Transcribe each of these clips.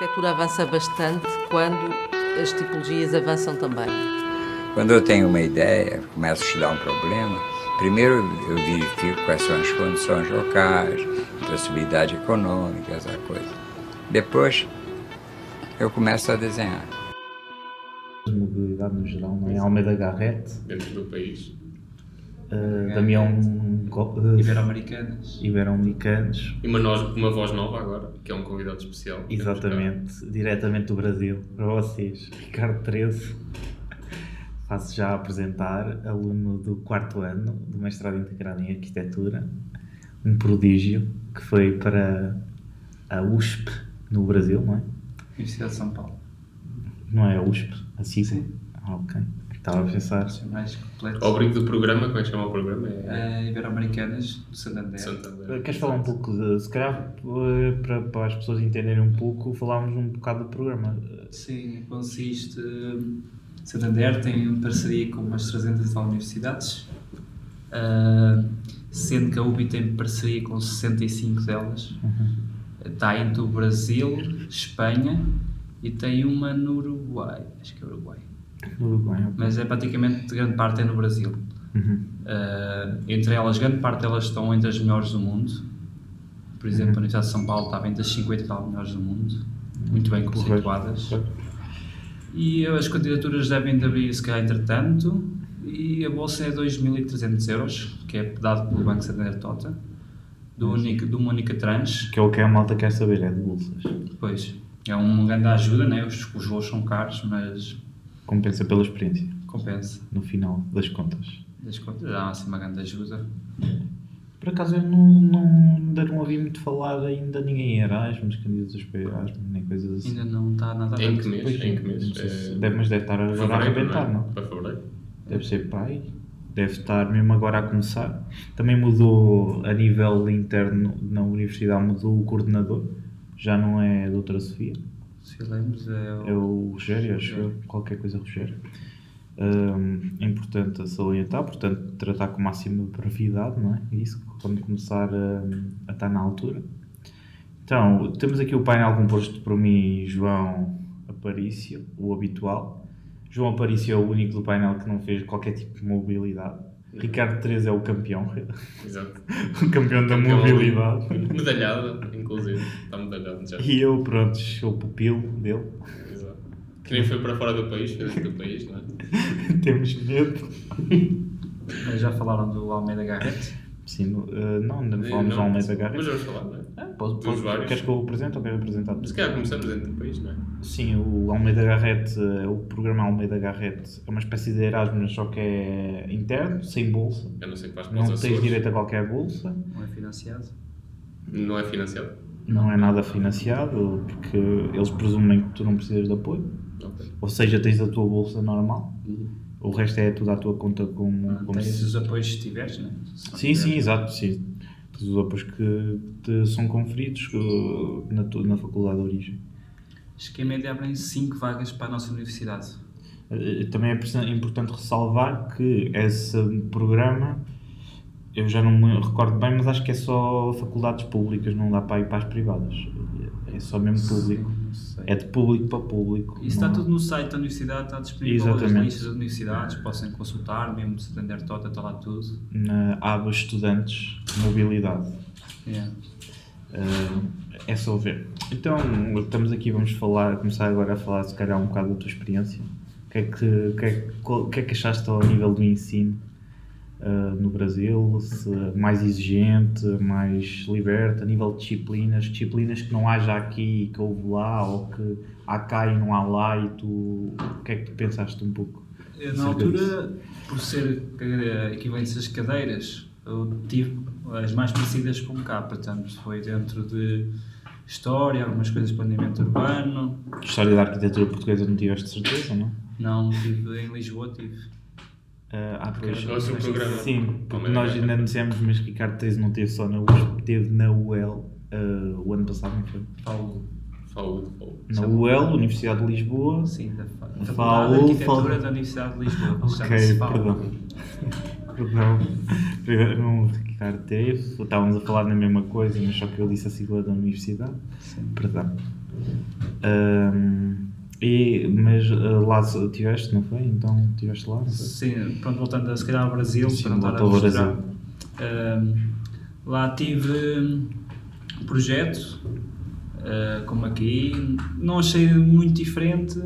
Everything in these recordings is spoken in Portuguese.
arquitetura avança bastante quando as tipologias avançam também. Quando eu tenho uma ideia, começo a estudar um problema, primeiro eu verifico quais são as condições locais, possibilidade econômica, essa coisa. Depois eu começo a desenhar. Mobilidade no geral, não é? Almeida Garrett, dentro do país. Uh, Damião uh, Ibero-americanas. Ibero-Americanos, E uma, nós, uma voz nova agora, que é um convidado especial. exatamente, diretamente do Brasil, para vocês. Ricardo 13, faço já a apresentar, aluno do quarto ano do mestrado integrado em arquitetura, um prodígio que foi para a USP no Brasil, não é? Universidade de São Paulo. Não é a USP, a CISA? Sim. Ah, ok. Estava a pensar. Mais completo. Ao brinco do programa, como é que chama o programa? É Eh, Ibero-americanas do Santander. Santander. Queres falar um pouco, de, se calhar, eh, para, para as pessoas entenderem um pouco, falámos um bocado do programa. Sim, consiste. Santander tem parceria com umas 300 e tal universidades, ah, sendo que a UBI tem parceria com 65 delas. Está entre o Brasil, Espanha e tem uma no Uruguai. Acho que é Uruguai. No Uruguai, ok. Mas é praticamente grande parte é no Brasil. Uhum. Uh, entre elas, grande parte delas estão entre as melhores do mundo. Por exemplo, a Universidade de São Paulo estava entre as 50 e tal melhores do mundo, muito bem conceituadas. Correto. E as candidaturas devem de abrir, se calhar, entretanto, e a bolsa é 2.300 euros, que é dado pelo Banco Santander Tota, do único, de uma única tranche. Que é o que a malta quer saber, é de bolsas. Pois, é uma grande ajuda, né? os, os voos são caros, mas Compensa pela experiência, compensa. no final das contas. Das contas, dá assim uma grande ajuda. Por acaso eu não, não, ainda não ouvi muito falar ainda ninguém em Erasmus, candidatos para Erasmus, nem coisas assim. Ainda não está nada Em aberto. que mês? Em que mês? se- É- deve, mas deve estar agora a Fevereiro, arrebentar, não? Para fevereiro? Deve ser pai. Deve estar mesmo agora a começar. Também mudou a nível interno na universidade, mudou o coordenador. Já não é a doutora Sofia, Se lembres, é o... é o Rogério, acho eu, qualquer coisa Rogério. Hum, é importante a salientar, portanto, tratar com máxima brevidade, não é? Isso, quando começar a, a estar na altura. Então, temos aqui o painel composto por mim e João Aparício, o habitual. João Aparício é o único do painel que não fez qualquer tipo de mobilidade. Ricardo 3 é o campeão, Exato. o campeão da Campeão mobilidade. Medalhada, inclusive. Está medalhado já. E eu, pronto, sou o pupilo dele. Exato. Que nem foi para fora do país, foi dentro do país, não é? Temos medo. Mas já falaram do Almeida Garrett? Sim, no- eh, não, ainda não Eh, falamos do não, Almeida Mas Garrett. vamos falar, não é? Ah, posso, vários. queres que eu apresente ou queres apresentar? Se calhar começamos dentro do país, não é? Sim, o Almeida Garrett, eh, o programa Almeida Garrett é uma espécie de Erasmus, só que é interno, sem bolsa. Eu não sei que faz para Não os tens Açores. direito a qualquer bolsa, Não é financiado? Não é financiado? não é nada financiado, porque eles presumem que tu não precisas de apoio. Ok. Ou seja, tens a tua bolsa normal, o resto é tudo à tua conta como, como Tens se- os apoios se tiveres, né? Se não Sim, sim, tiveres. exato, sim. Tens os apoios que te são conferidos eh, na, tua- na faculdade de origem. Acho que em média abrem 5 vagas para a nossa universidade. Eh, Também é importante ressalvar que esse programa, eu já não me recordo bem, mas acho que é só faculdades públicas, não dá para ir para as privadas. É só mesmo público. Não É de público para público. Isso está Não- tudo no site da universidade, está disponível Exatamente. as listas das universidades, possam consultar, mesmo de Santander Tota, está lá tudo. Na aba Estudantes Mobilidade. Yeah. Uh, é só ver. Então, estamos aqui, vamos falar, começar agora a falar, se calhar, um bocado da tua experiência. O que é que, que, é, que- que, é que achaste ao nível do ensino uh, no Brasil? Mais exigente, mais liberta, a nível de disciplinas, disciplinas que não haja aqui e que houve lá, ou que há cá e não há lá, e tu, o que é que tu pensaste um pouco? Eu, Na altura, por ser equivalentes às cadeiras, eu tive as mais parecidas com cá, portanto, foi dentro de história, algumas coisas de planeamento urbano. História da arquitetura portuguesa não tiveste certeza, não? Não, tive em Lisboa, tive. Uh, ah, pois, É o seu programa. Sim, porque nós ainda dissemos, mas Ricardo 13 não teve só na USP, teve na UEL uh, o ano passado, não foi? Na UEL, Universidade de Lisboa. sim, da fa- Falo, Faculdade de Arquitetura falo. da Universidade de Lisboa. Ok, perdão. Perdão. Perdão, não, Ricardo teve, estávamos a falar na mesma coisa, mas só que eu disse a sigla da universidade. Perdão. Ahm, e, mas ah, lá estiveste, não foi? Então estiveste lá? Sim, pronto, voltando a, se calhar ao Brasil, Sim, para não estar a. Ahm, lá tive um projeto, ah, como aqui, não achei muito diferente,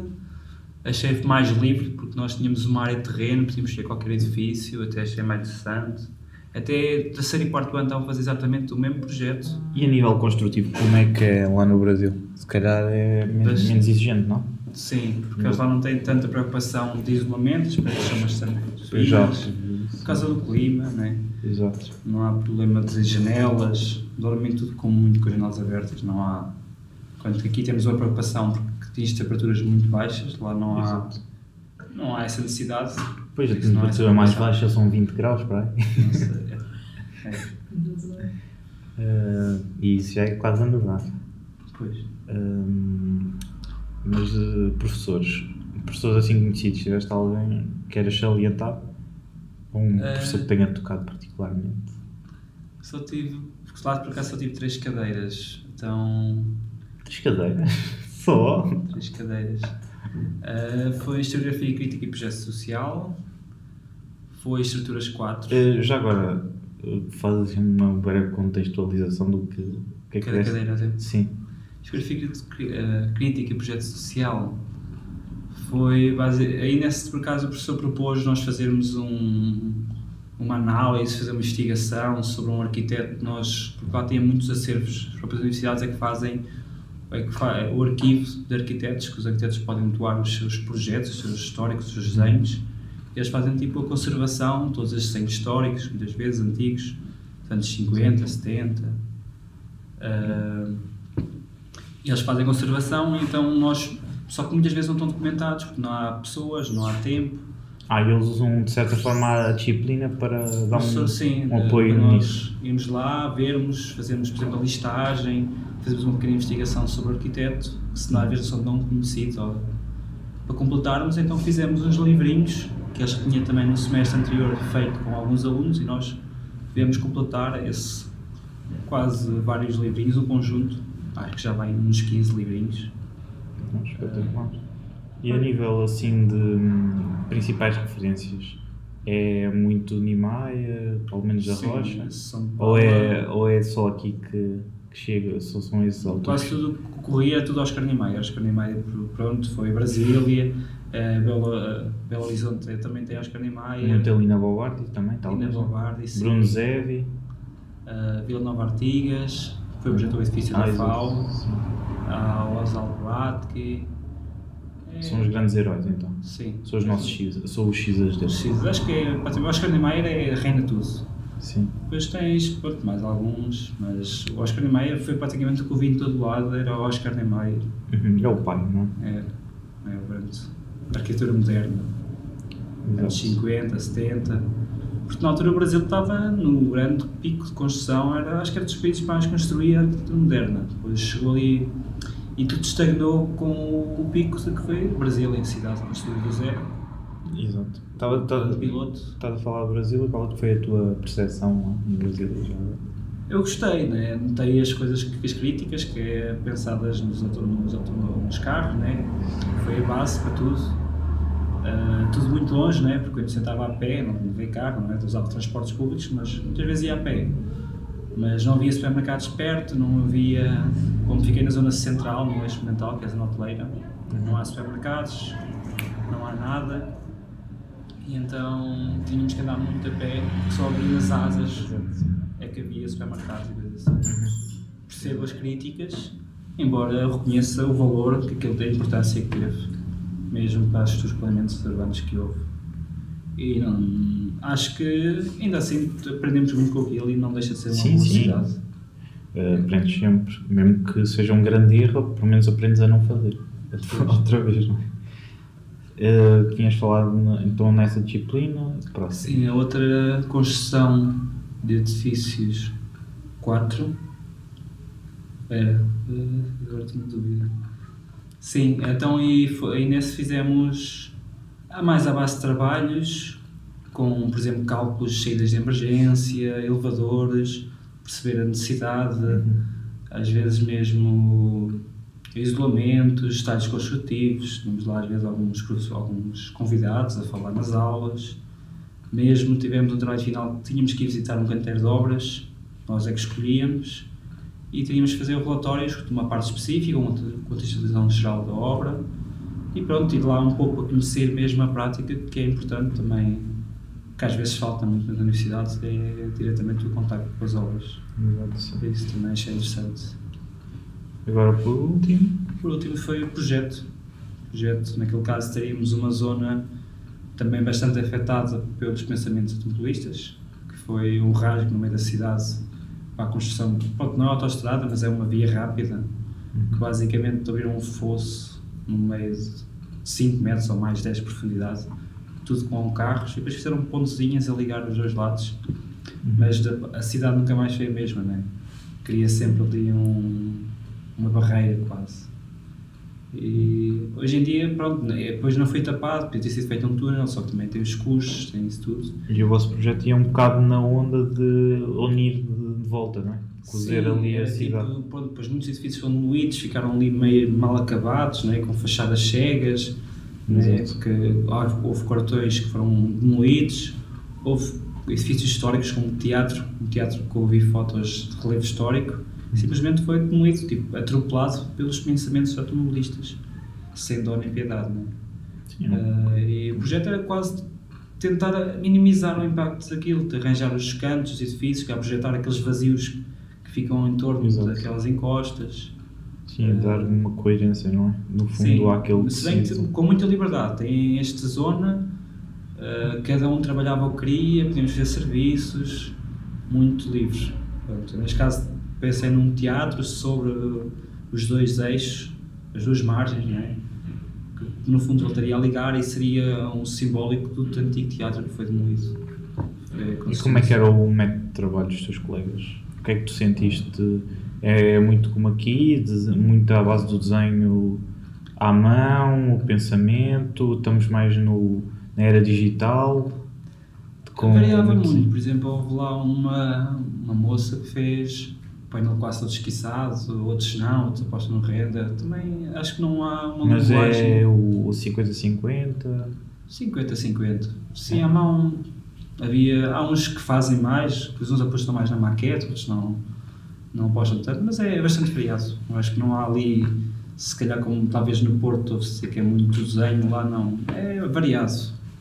achei mais livre, porque nós tínhamos uma área de terreno, podíamos ter qualquer edifício, até achei mais interessante. Até terceiro e quarto ano estavam a fazer exatamente o mesmo projeto. E a nível construtivo, como é que é lá no Brasil? Se calhar é menos, menos exigente, não? Sim, porque eles lá não têm tanta preocupação de isolamento, as paredes são bastante Exato. finas, por causa do clima, né? Exato. não há problema de janelas, dormem tudo com muito com as janelas abertas, não há... Enquanto aqui temos uma preocupação porque atinge temperaturas muito baixas, lá não há, Exato. não há essa necessidade. Pois a é temperatura mais baixa são 20 graus para aí. Não sei, é- é, Ah, e isso já é quase a nevar. pois. Ahm, mas eh, professores, professores assim conhecidos, tiveste alguém que queiras salientar? Ou um Eh, professor que tenha tocado particularmente? Só tive, porque lá por acaso só tive três cadeiras, então Três cadeiras? Só? três cadeiras. Ah, foi Historiografia Crítica e Projeto Social, foi Estruturas 4, Eh, já agora, eh, faz assim uma breve contextualização do que, que é que cada deste? cadeira. Sim. Historiografia eh, Crítica e Projeto Social foi base... aí nesse por acaso o professor propôs nós fazermos um, uma análise, fazer uma investigação sobre um arquiteto nós, porque lá tem muitos acervos, as próprias universidades é que fazem é que o arquivo de arquitetos, que os arquitetos podem doar os seus projetos, os seus históricos, os seus desenhos, eles fazem tipo a conservação, todos estes desenhos históricos, muitas vezes antigos, dos anos 50, 70, ah, e eles fazem conservação, então nós, só que muitas vezes não estão documentados, porque não há pessoas, não há tempo. Ah, e eles usam de certa forma a disciplina para dar um, sim, um apoio nós nisso. Irmos lá, vermos, fazermos, por exemplo, a listagem, fazermos uma pequena investigação sobre o arquiteto, que se não às vezes são não conhecidos, ou, para completarmos, então fizemos uns livrinhos, que eles tinham também no semestre anterior feito com alguns alunos, e nós viemos completar esse, quase vários livrinhos, um conjunto, acho que já vai uns 15 livrinhos. Espetacular. E a nível assim de hum, principais referências, é muito Niemeyer, pelo menos a Sim, Rocha? Ou é, ou é só aqui que, que chega, só são esses autores? Quase tudo que corria tudo Oscar Niemeyer. Oscar Niemeyer, pronto, foi Brasília, eh, Belo, eh, Belo Horizonte eh, também tem Oscar Niemeyer, Muito a Lina Bogardi também, talvez. não? Bobardi, sim. Bruno Zevi. Eh, Vila Nova Artigas, foi o projeto Ah, da. FAO, há o Oswaldo eh, São os grandes heróis então. Sim. São os nossos X, são os Xas deles. Sim, Acho que é, praticamente, Oscar Niemeyer é, reina tudo. Sim. Depois tens pronto, mais alguns, mas o Oscar Niemeyer foi praticamente o que eu vi em todo lado, era o Oscar Niemeyer. Uhum. É o pai, não é? É, é o grande. Arquitetura moderna. Anos Exato. 50, 70. Porque na altura o Brasil estava no grande pico de construção, era, acho que era dos países mais construía arquitetura moderna. Depois chegou ali e tudo estagnou com o pico de que foi o Brasil em cidade construída do zero. Exato. Estava, estava, piloto. estás a falar do Brasil, qual é foi a tua percepção no Brasil? Já? Eu gostei, né? notei as coisas, as críticas que é pensadas nos, auto- nos carros, né? foi a base para tudo. Ah, tudo muito longe, né? porque eu sentava a pé, não levei carro, não é? usava transportes públicos, mas muitas vezes ia a pé. Mas não havia supermercados perto, não havia. Como fiquei na zona central, no eixo mental, que é a zona hoteleira, não há supermercados, não há nada. E então tínhamos que andar muito a pé, porque só abria as asas é que havia supermercados e coisas assim. Percebo as críticas, embora reconheça o valor que aquilo tem, a importância que teve, mesmo para os planeamentos urbanos que houve. E não, acho que ainda assim aprendemos muito com aquilo e não deixa de ser uma Sim, sim. velocidade. Uh, aprendes sempre, mesmo que seja um grande erro, pelo menos aprendes a não fazer. Outra vez, não é? Uh, tinhas falado na- então nessa disciplina, próximo. Sim, a outra construção de edifícios 4. Era, eh, agora tenho dúvida. Sim, então e, foi, e nesse fizemos há mais à base de trabalhos, com, por exemplo, cálculos de saídas de emergência, elevadores, perceber a necessidade, às vezes mesmo isolamentos, estádios construtivos, tínhamos lá às vezes alguns, alguns convidados a falar nas aulas, mesmo tivemos um trabalho final que tínhamos que ir visitar um canteiro de obras, nós é que escolhíamos, e teríamos que fazer relatórios de uma parte específica, uma contextualização geral da obra, e pronto, ir lá um pouco a conhecer mesmo a prática, que é importante também, que às vezes falta muito nas universidades, é diretamente o contacto com as obras. Exato. Isso também achei interessante. Agora por último. Por último foi o projeto. O projeto, naquele caso, teríamos uma zona também bastante afetada pelos pensamentos automobilistas, que foi um rasgo no meio da cidade para a construção, pronto, não é autoestrada, mas é uma via rápida, que basicamente abriram um fosso no meio de 5 metros ou mais 10 de profundidade, tudo com carros, e depois fizeram pontezinhas a ligar os dois lados, mas da- a cidade nunca mais foi a mesma, né? Cria sempre ali um, uma barreira quase. E hoje em dia, pronto, né, depois não foi tapado, podia ter sido feito um túnel, só que também tem os custos, tem isso tudo. E o vosso projeto ia um bocado na onda de unir volta, não é? Cozer Sim, ali a era cidade. Tipo, pronto, depois muitos edifícios foram demolidos, ficaram ali meio mal acabados, né, com fachadas cegas, né, Exato. porque houve, houve quartões que foram demolidos, houve edifícios históricos como o teatro, um teatro que eu vi fotos de relevo histórico, simplesmente foi demolido, tipo, atropelado pelos pensamentos automobilistas, sem dó nem piedade. Né? Sim, Ah, e o projeto era quase tentar minimizar o impacto daquilo, de arranjar os cantos, os edifícios, que é projetar aqueles vazios que ficam em torno Exato. daquelas encostas. Sim, dar uma coerência, não é? No fundo Sim, há aquele se bem que com muita liberdade. Tem esta zona, ah, cada um trabalhava o que queria, podíamos fazer serviços, muito livres. Pronto, neste caso, pensei num teatro sobre os dois eixos, as duas margens, não é? Que no fundo ele estaria a ligar e seria um simbólico do antigo teatro que foi demolido. Foi E como é que era o método de trabalho dos teus colegas? O que é que tu sentiste? É muito como aqui, muito à base do desenho à mão, o pensamento, estamos mais no, na era digital? com Variava muito- muito, por exemplo, houve lá uma, uma moça que fez painel quase todo esquiçado, outros não, outros apostam no renda. Também acho que não há uma Mas linguagem é o 50-50? 50-50. Sim, à mão havia, há uns que fazem mais, que uns apostam mais na maquete, outros não, não apostam tanto, mas é bastante variado. Acho que não há ali, se calhar como talvez no Porto, se que é muito desenho, lá não. É variado.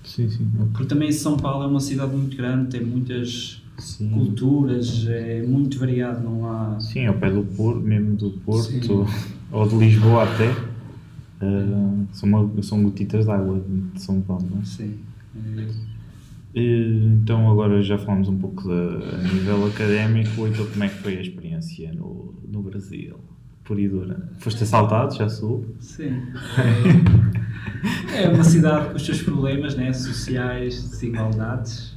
Sim, sim. Porque também São Paulo é uma cidade muito grande, tem muitas Sim. culturas, é muito variado, não há. Sim, ao pé do Porto, mesmo do Porto, Sim. ou de Lisboa até, eh, são, uma, são gotitas de água de São Paulo, não é? Sim. É, Então agora já falamos um pouco da, a nível académico, então como é que foi a experiência no, no Brasil? Pura e dura. Foste assaltado, já soube? Sim. É, é uma cidade com os seus problemas né, sociais, desigualdades,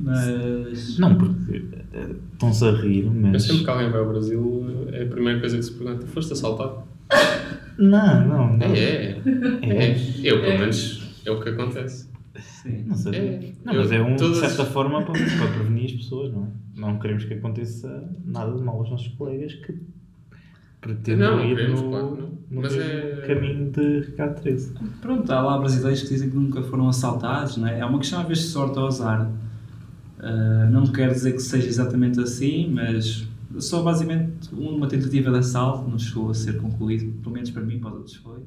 mas. Não, porque eh, estão-se a rir, Mas mas... sempre que alguém vai ao Brasil, é a primeira coisa que se pergunta: foste assaltado? Não, não, não. É, é. é. Eu, pelo menos, é o que acontece. Sim. Não sabia. É. Não, mas é um, todas- de certa forma, para, para prevenir as pessoas, não é? Não queremos que aconteça nada de mal aos nossos colegas que pretendam Não, não ir queremos, no, claro não. no Mas é- caminho de Ricardo 13. Pronto, há lá brasileiros que dizem que nunca foram assaltados, não é? É uma questão às vezes de sorte ou azar. Ah, não quero dizer que seja exatamente assim, mas só basicamente uma tentativa de assalto não chegou a ser concluído, pelo menos para mim, para os outros foi.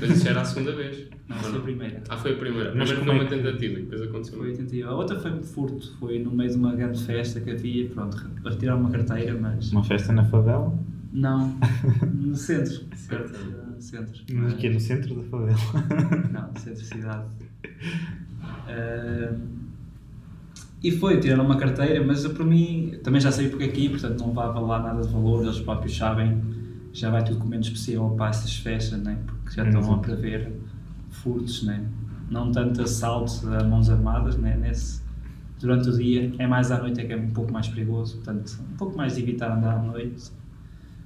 Mas isso era a segunda vez. Não, foi a primeira. Ah, foi a primeira. Mas foi é uma que- tentativa e depois aconteceu. Foi a tentativa. A outra foi um furto, foi no meio de uma grande festa que havia, pronto, retiraram uma carteira, mas. Uma festa na favela, Não, no centro. Perto do centro. mas aqui é no centro da favela. Não, no centro da cidade. Ah, e foi, tiraram uma carteira, mas para mim, também já sei porque aqui, portanto não levava lá nada de valor, eles próprios sabem, já vai tudo com menos possível para essas festas, né? porque já estão a Exato. prever furtos, né? não tanto assaltos a mãos armadas né? Nesse, durante o dia, é mais à noite é que é um pouco mais perigoso, portanto um pouco mais de evitar andar à noite.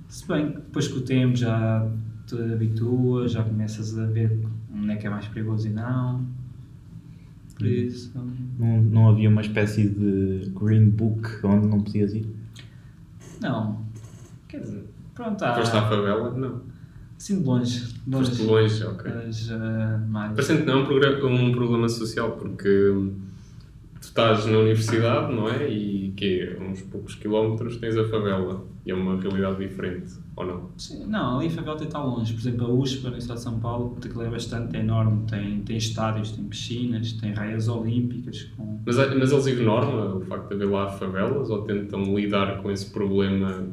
Se bem que depois com o tempo já te habituas, já começas a ver onde é que é mais perigoso e não. Por isso. Não, não havia uma espécie de green book onde não podias ir? Não. Quer dizer, pronto, há. Foste à favela? Não. Assim de longe. longe Foste longe, ok. Mas ah, mais. Parecendo que não é um, um problema social, porque hum, tu estás na universidade, não é? E que a uns poucos quilómetros tens a favela. E é uma realidade diferente, ou não? Sim, não, ali a favela estar longe. Por exemplo, a USP, a Universidade de São Paulo, é bastante é enorme. Tem, tem estádios, tem piscinas, tem raias olímpicas. Com... Mas, mas eles ignoram o facto de haver lá favelas ou tentam lidar com esse problema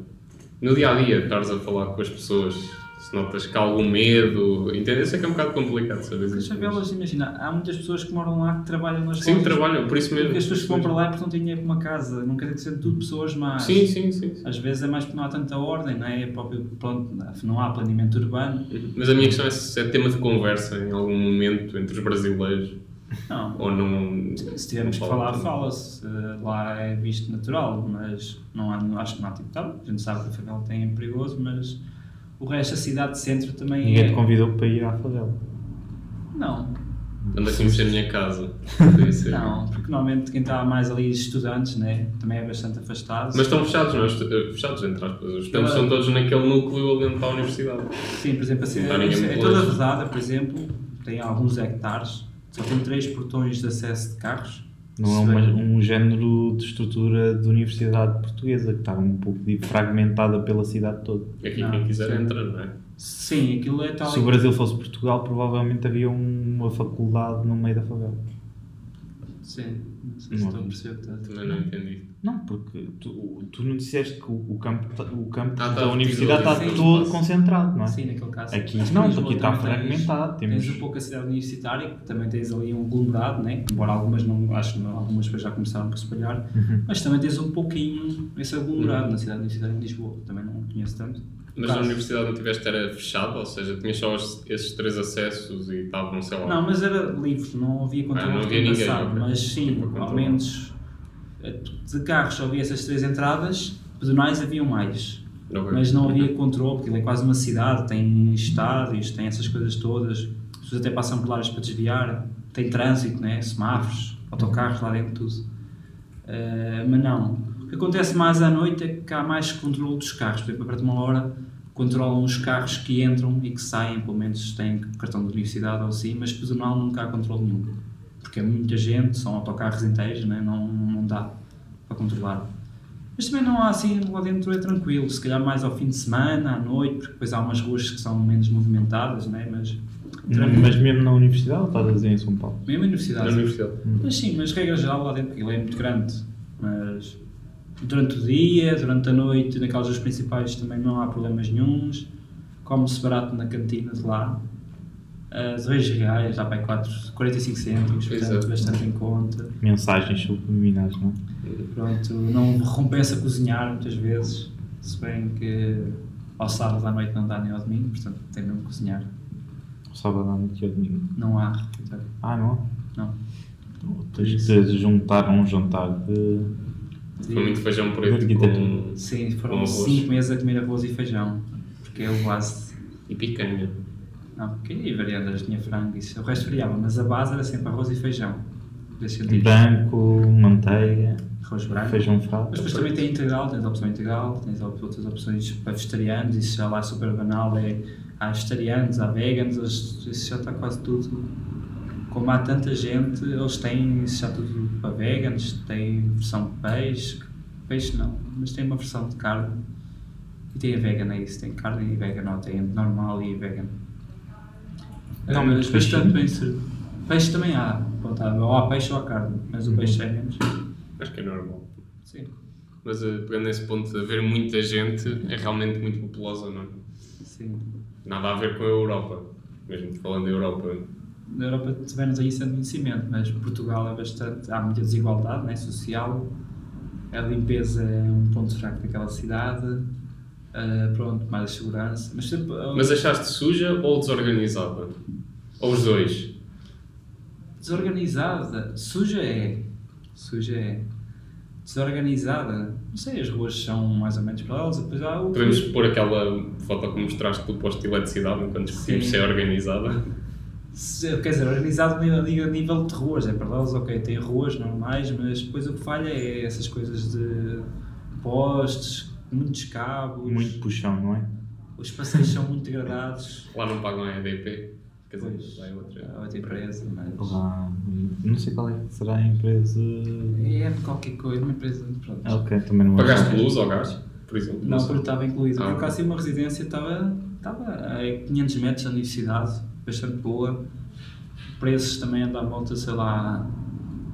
no dia a dia? Estares a falar com as pessoas, se notas que há algum medo, entende? Eu sei que é um bocado complicado saber As isso. favelas, imagina, há muitas pessoas que moram lá que trabalham nas Sim, lojas. trabalham, por isso mesmo. Porque as pessoas que vão para lá é porque não têm dinheiro para uma casa. Não quer dizer que sejam tudo pessoas más. Sim, sim, sim. sim. Às vezes é mais porque não há tanta ordem, não é? É próprio, pronto, não há planeamento urbano. Mas a minha questão é se é tema de conversa em algum momento entre os brasileiros Não. ou não. Se tivermos que falar, fala-se. Eh, Lá é visto natural, mas não há, acho que não há tipo tal. A gente sabe que a favela tem é perigoso, mas o resto da cidade de centro também Ninguém é. te convidou para ir à favela. Não, Anda aqui a minha casa. Ser. não, porque normalmente quem está mais ali, estudantes, né? também é bastante afastado. Mas estão fechados, não é? Eh, Fechados, entre aspas. Os estudantes estão todos naquele núcleo ali dentro da universidade. Sim, por exemplo, assim, ninguém é, muito toda vedada, por exemplo, tem alguns hectares, só tem três portões de acesso de carros. Não é uma- um género de estrutura de universidade portuguesa que está um pouco fragmentada pela cidade toda. Aqui Não, quem quiser sim. entra, não é? Sim, aquilo é tal. Se o Brasil fosse Portugal, provavelmente havia uma faculdade no meio da favela. Sim, não sei se estou a perceber. Também não entendi. Não, porque tu, tu não disseste que o, o campo, tá- o campo Ah, tá da universidade está em todo espaço. concentrado, não é? Sim, naquele caso. Aqui não, em aqui está também tens- fragmentado. Temos... Tens um pouco a cidade universitária, que também tens ali um aglomerado, né? embora algumas não, acho que não, algumas já começaram por se espalhar, Uhum. mas também tens um pouquinho esse aglomerado na cidade universitária de Lisboa, também não conheço tanto. Mas Caso. a universidade não tiveste era fechada, ou seja, tinhas só os- esses três acessos e estavam, sei lá. Não, mas era livre, não havia controle Ah, não havia ninguém, passado, ok. mas sim, Para ao menos eh, de carros só havia essas três entradas, pedonais haviam mais. Ok. Mas não havia controle, porque ele é quase uma cidade, tem estádios, tem essas coisas todas, as pessoas até passam por lá para desviar, tem trânsito, né? semáforos, autocarros lá dentro, tudo. Eh, mas não. O que acontece mais à noite é que há mais controle dos carros, por exemplo, a partir de uma hora controlam os carros que entram e que saem, pelo menos têm cartão de universidade ou assim, mas pedonal nunca há controle nenhum, porque é muita gente, são autocarros inteiros, né? não, não dá para controlar. Mas também não há assim, lá dentro é tranquilo, se calhar mais ao fim de semana, à noite, porque depois há umas ruas que são menos movimentadas, né? mas tranquilo. Mas mesmo na universidade, ou estás a dizer em São Paulo? mesmo a universidade. Na universidade. Mas sim, mas regra geral lá dentro, aquilo é muito grande, mas durante o dia, durante a noite, naquelas ruas principais também não há problemas nenhums, come-se barato na cantina de lá, as reis reais, já para 4, 45 cêntimos, portanto Exato. bastante em conta. Mensagens subliminares, não é? Pronto, não recompensa cozinhar muitas vezes, se bem que ao sábado à noite não dá nem ao domingo, portanto tem mesmo que cozinhar. Sábado à noite e ao domingo. Não há refeitório. Ah, não? Não. Tens de juntar um jantar de. Foi muito feijão preto com... Sim, foram arroz. 5 meses a comer arroz e feijão, porque é o base. e picanha. Não, porque aí variandas tinha frango, isso. O resto variava, mas a base era sempre arroz e feijão. Branco, manteiga, Arroz branco. feijão frado. Mas depois também tem integral, tens a opção integral, tens outras opções para vegetarianos, isso já lá é super banal, é, há vegetarianos, há veganos, isso já está quase tudo. Como há tanta gente, eles têm isso já tudo para veganos, tem versão de peixe, peixe não, mas tem uma versão de carne e tem a vegan, é isso, tem carne e vegan, não, tem normal e vegan. Não, mas muito peixe. servido. Peixe também há, pronto, há, ou há peixe ou há carne, mas o peixe é menos. Acho que é normal. Sim. Mas eh, pegando nesse ponto de haver muita gente, é realmente muito populosa, não é? Sim. Nada a ver com a Europa. Mesmo falando da Europa. Na Europa tivemos aí sem conhecimento, mas Portugal é bastante. há muita desigualdade né, social, a limpeza é um ponto fraco daquela cidade, ah, pronto, mais segurança. Mas, sempre, ah, Mas achaste suja ou desorganizada? Ou os dois? desorganizada, suja é. Suja é. Desorganizada, não sei, as ruas são mais ou menos paralelas, depois há o. Podemos pôr aquela foto que mostraste do posto de eletricidade enquanto discutimos se é organizada. Se- quer dizer, organizado a nível, nível de ruas, é para elas, ok, tem ruas normais, mas depois o que falha é essas coisas de postes, muitos cabos, Muito puxão, não é? os passeios são muito degradados. Lá não pagam a EDP. Quer dizer, Pois, lá é outra. há outra empresa, mas. Lá, não sei qual é que será a empresa. É qualquer coisa, uma empresa. Pronto. Ah, ok, também não Pagaste sei. luz ao gás, por exemplo? Não, porque estava incluído. Ah, Por acaso, uma residência estava, estava a 500 metros da universidade, bastante boa. Preços também andam à volta, sei lá,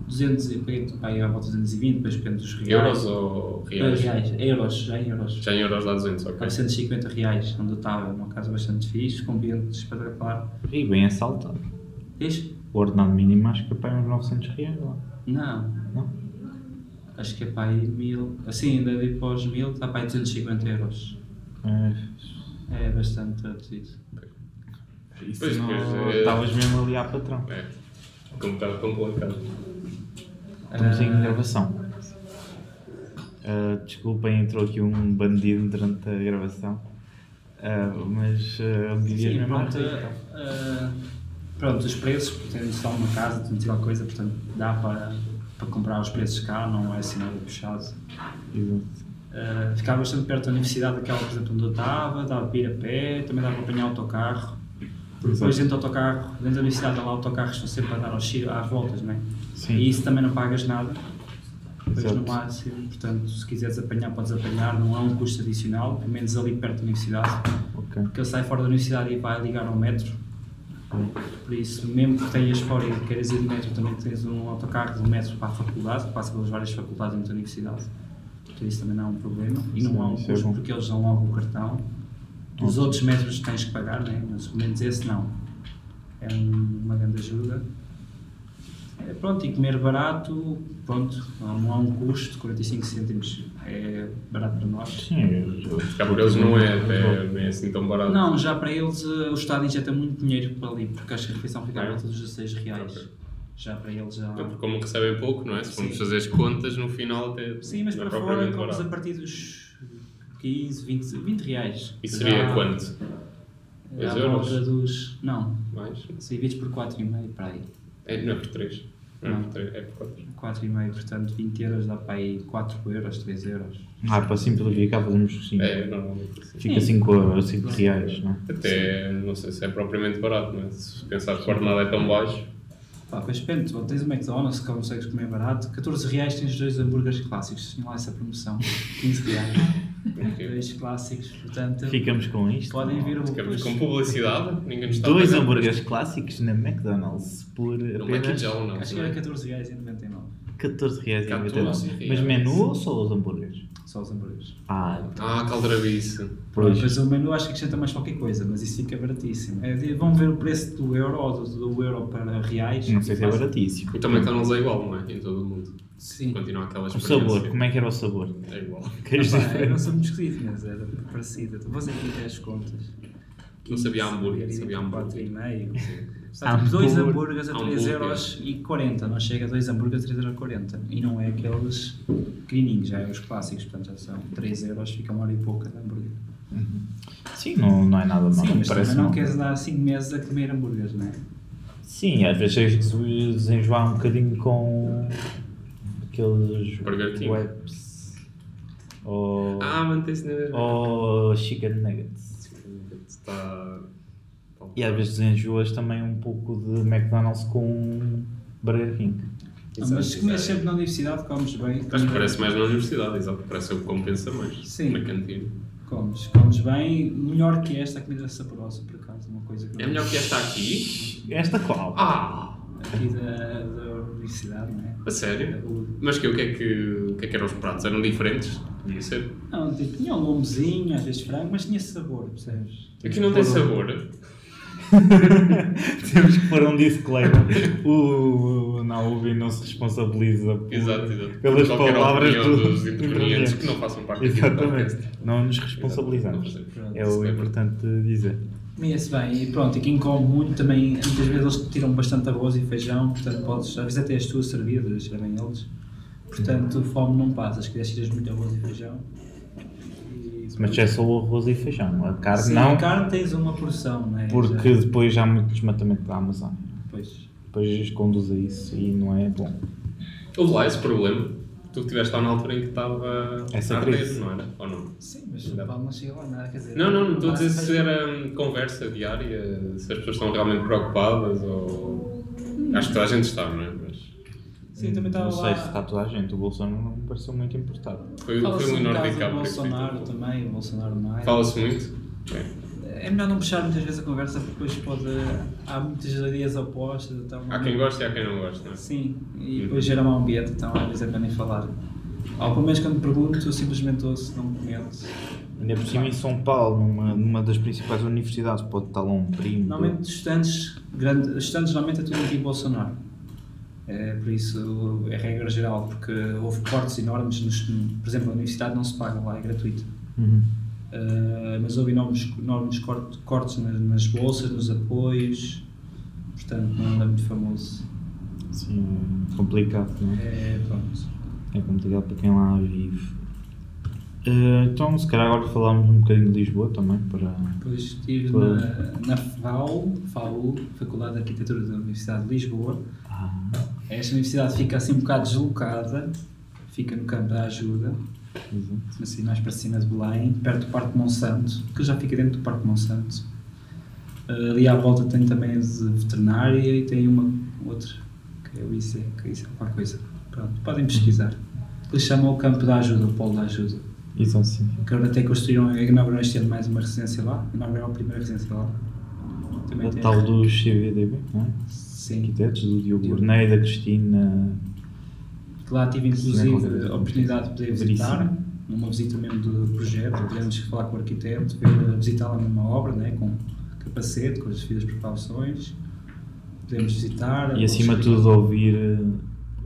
200, e- aí à volta de 220, depois depende dos reais. Euros ou Ah, reais? reais, euros, já em euros. Já em euros dá 200, ok. 450 reais, onde eu estava, numa casa bastante fixe, com ambiente espetacular. E bem assaltado. Diz? O ordenado mínimo acho que é para uns 900 reais lá. Não, Não? acho que é para aí mil, assim, ainda de para os mil, está para aí 250 euros. É, É bastante reduzido. Isso Pois, não- pois, é- Estavas mesmo ali à patrão. É. Como está complicado. Estamos em Ah, gravação. Ah, desculpem, entrou aqui um bandido durante a gravação. Ah, mas uh, dizias Sim, mesmo pronto, eh, pronto, os preços, tendo só uma casa, tendo alguma coisa, portanto dá para, para comprar os preços cá, não é assim nada puxado. Exato. Ficava bastante perto da universidade, aquela, por exemplo, onde eu estava, dava para ir a pé, também dava para apanhar autocarro. Porque depois dentro do autocarro, dentro da universidade, lá autocarros estão sempre a dar aos, às voltas, não é? Sim. E isso também não pagas nada. Depois Exato. no máximo, portanto, se quiseres apanhar, podes apanhar, não há um custo adicional, pelo menos ali perto da universidade. Ok. Porque ele sai fora da universidade e vai ligar ao metro. Por isso, mesmo que tenhas fora e queiras ir de metro, também tens um autocarro do metro para a faculdade, que passa pelas várias faculdades dentro da universidade. Por isso também não é um problema. E não há um é custo bom. porque eles dão logo o cartão. Os outros metros tens que pagar, né? mas pelo menos esse não. É um- uma grande ajuda. É, pronto, e comer barato, pronto, não há um custo, 45 cêntimos é barato para nós. Sim, eu- Cá por eles não é, nem é assim tão barato. Não, já para eles eh, o Estado injeta muito dinheiro para ali, porque acho que a refeição fica É? volta dos 16 reais. Ok. Já para eles já. Porque como recebem pouco, não é? Se formos fazer as contas, no final até Sim, mas é para fora comes a partir dos 15, 20, 20 reais. E seria Já- quanto? À Dois euros? volta dos. Não, Mais? se divides por 4,5 para aí. É, não é por 3. Não é Não. por 3, é por 4. 4,5, portanto 20 euros dá para aí 4 euros, 3 euros. Ah, para simplificar fazemos assim. É, normalmente assim. Fica 5 cinco reais, não é? Até não sei se é propriamente barato, não é? Se pensar que o ordenado é tão baixo, Pá, pois depende, tens o McDonald's que consegues comer barato, 14 reais tens dois hambúrgueres clássicos, tinha lá essa promoção, 15 reais. Dois clássicos, portanto. Ficamos com isto. Podem vir o ficamos com publicidade, ninguém nos está Dois hambúrgueres clássicos na McDonald's por No apenas não. Acho que era 14 reais e 99. 14 reais. e 14 99. reais. Mas menu ou só os hambúrgueres? Só os hambúrgueres. Ah, Ah, caldrabice. pois. Depois o menu acho que acrescenta mais qualquer coisa, mas isso fica baratíssimo. É, vão ver o preço do euro ou do, do euro para reais. Não sei se é Faz- baratíssimo. E também McDonald's é igual, não é? Em todo o mundo. Sim. Continua aquela O sabor, como é que era o sabor? É igual. Queijo Pá, eu não sou muito esquisito, mas era parecido. Vou fazer aqui as contas. Não sabia hambúrguer, sabia hambúrguer. 4,5. Portanto, dois Hambúrguer. hambúrgueres a 3 Hambúrguer. euros e 40. Não chega a dois hambúrgueres a 3 euros 40. E não é aqueles pequenininhos, já é os clássicos. Portanto, já são 3 euros, fica uma hora e pouca de hambúrguer. Sim, não, não é nada mal. Sim, não mas parece não mal. queres dar 5 meses a comer hambúrgueres, não é? Sim, às vezes se desenjoar um bocadinho com aqueles Burger King. webs ou, Ah, mantém-se na mesma. ou chicken nuggets. Está. E às vezes desenjoas também um pouco de McDonald's com Burger King. Não, mas se comes sempre na universidade, comes bem. Acho que parece mais na universidade, exato. Parece o que compensa mais. Sim. Na cantina. Comes, comes bem. Melhor que esta, a comida saborosa, por acaso. Uma coisa que É melhor que esta aqui? Esta qual? Ah! Aqui da, da universidade, não é? A sério? O- Mas que, o, que é que, o que é que eram os pratos? Eram diferentes? Devia ser. Não, tipo, tinha um lombozinho, às vezes frango, mas tinha sabor, percebes? Aqui não tem sabor. Temos que pôr um disclaimer. O, o Naubi não se responsabiliza por, Exato, exato. pelas palavras dos intervenientes que não façam parte Exatamente. Não nos Exato, responsabilizamos. não. É o importante dizer. Comia-se bem, e pronto, e quem come muito também, muitas vezes eles tiram bastante arroz e feijão, portanto podes, às vezes até as tuas servidas, serem eles. Portanto, fome não passas, se quiseres tiras muito arroz e feijão. Mas é só o arroz e feijão. A carne Sim, não, a carne tens uma porção, né? porque Já- depois há muito desmatamento da Amazônia. Pois. Depois conduz a isso e não é bom. Houve lá esse problema. Tu estiveste lá na altura em que estava Essa a crise. não era? Ou não? Sim, mas o Paulo não chega lá nada, quer dizer... Não, não, não estou a dizer lá se era hum, conversa diária, se as pessoas estão realmente preocupadas ou. Acho que toda a gente está, não é? Mas Sim, também estava não sei lá... se está toda a gente. O Bolsonaro não me pareceu muito importado. Foi, Fala-se foi o um que Bolsonaro também, o Bolsonaro mais. Fala-se muito? Bem, É melhor não puxar muitas vezes a conversa porque depois pode... Há muitas ideias opostas, então... há quem goste e há quem não goste, não é? Sim, e depois gera mau ambiente, então às vezes é melhor nem falar. Ou pelo menos quando pergunto, eu simplesmente ouço, não comento. Ainda por cima em São Paulo, numa, numa das principais universidades, pode estar lá um primo. Normalmente estudantes, grande, estudantes normalmente é tudo anti-Bolsonaro. É, por isso é regra geral, porque houve cortes enormes, nos, por exemplo, a universidade não se paga lá, é gratuita. Uhum. Uh, mas houve enormes, enormes corte- cortes nas, nas bolsas, nos apoios, portanto não anda muito famoso. Sim, é complicado, não é? É, pronto. É complicado para quem lá vive. Eh, então, se calhar agora falamos um bocadinho de Lisboa também, para... Depois estive Foi. na, na FAU, FAU, Faculdade de Arquitetura da Universidade de Lisboa. Ah, Esta universidade fica assim um bocado deslocada, fica no campo da ajuda, exato. assim mais para cima de Belém, perto do Parque Monsanto, que já fica dentro do Parque Monsanto. Uh, ali à volta tem também a de veterinária e tem uma outra, que é o ICE, que é ICE, qualquer coisa. Pronto, podem pesquisar. Eles chamam o campo da ajuda, o polo da ajuda. Exato, sim. Que agora até construíram, inauguraram este ano mais uma residência lá, inauguraram a primeira residência lá. Também O tal dos CVDB, não é? Sim, Arquitetos, do Diogo. Bornei, da Cristina... que lá tive inclusive a oportunidade de poder visitar, numa visita mesmo do projeto, podemos falar com o arquiteto, ver, visitar lá mesmo a obra, né, com capacete, com as devidas precauções, podemos visitar. E acima de tudo ouvir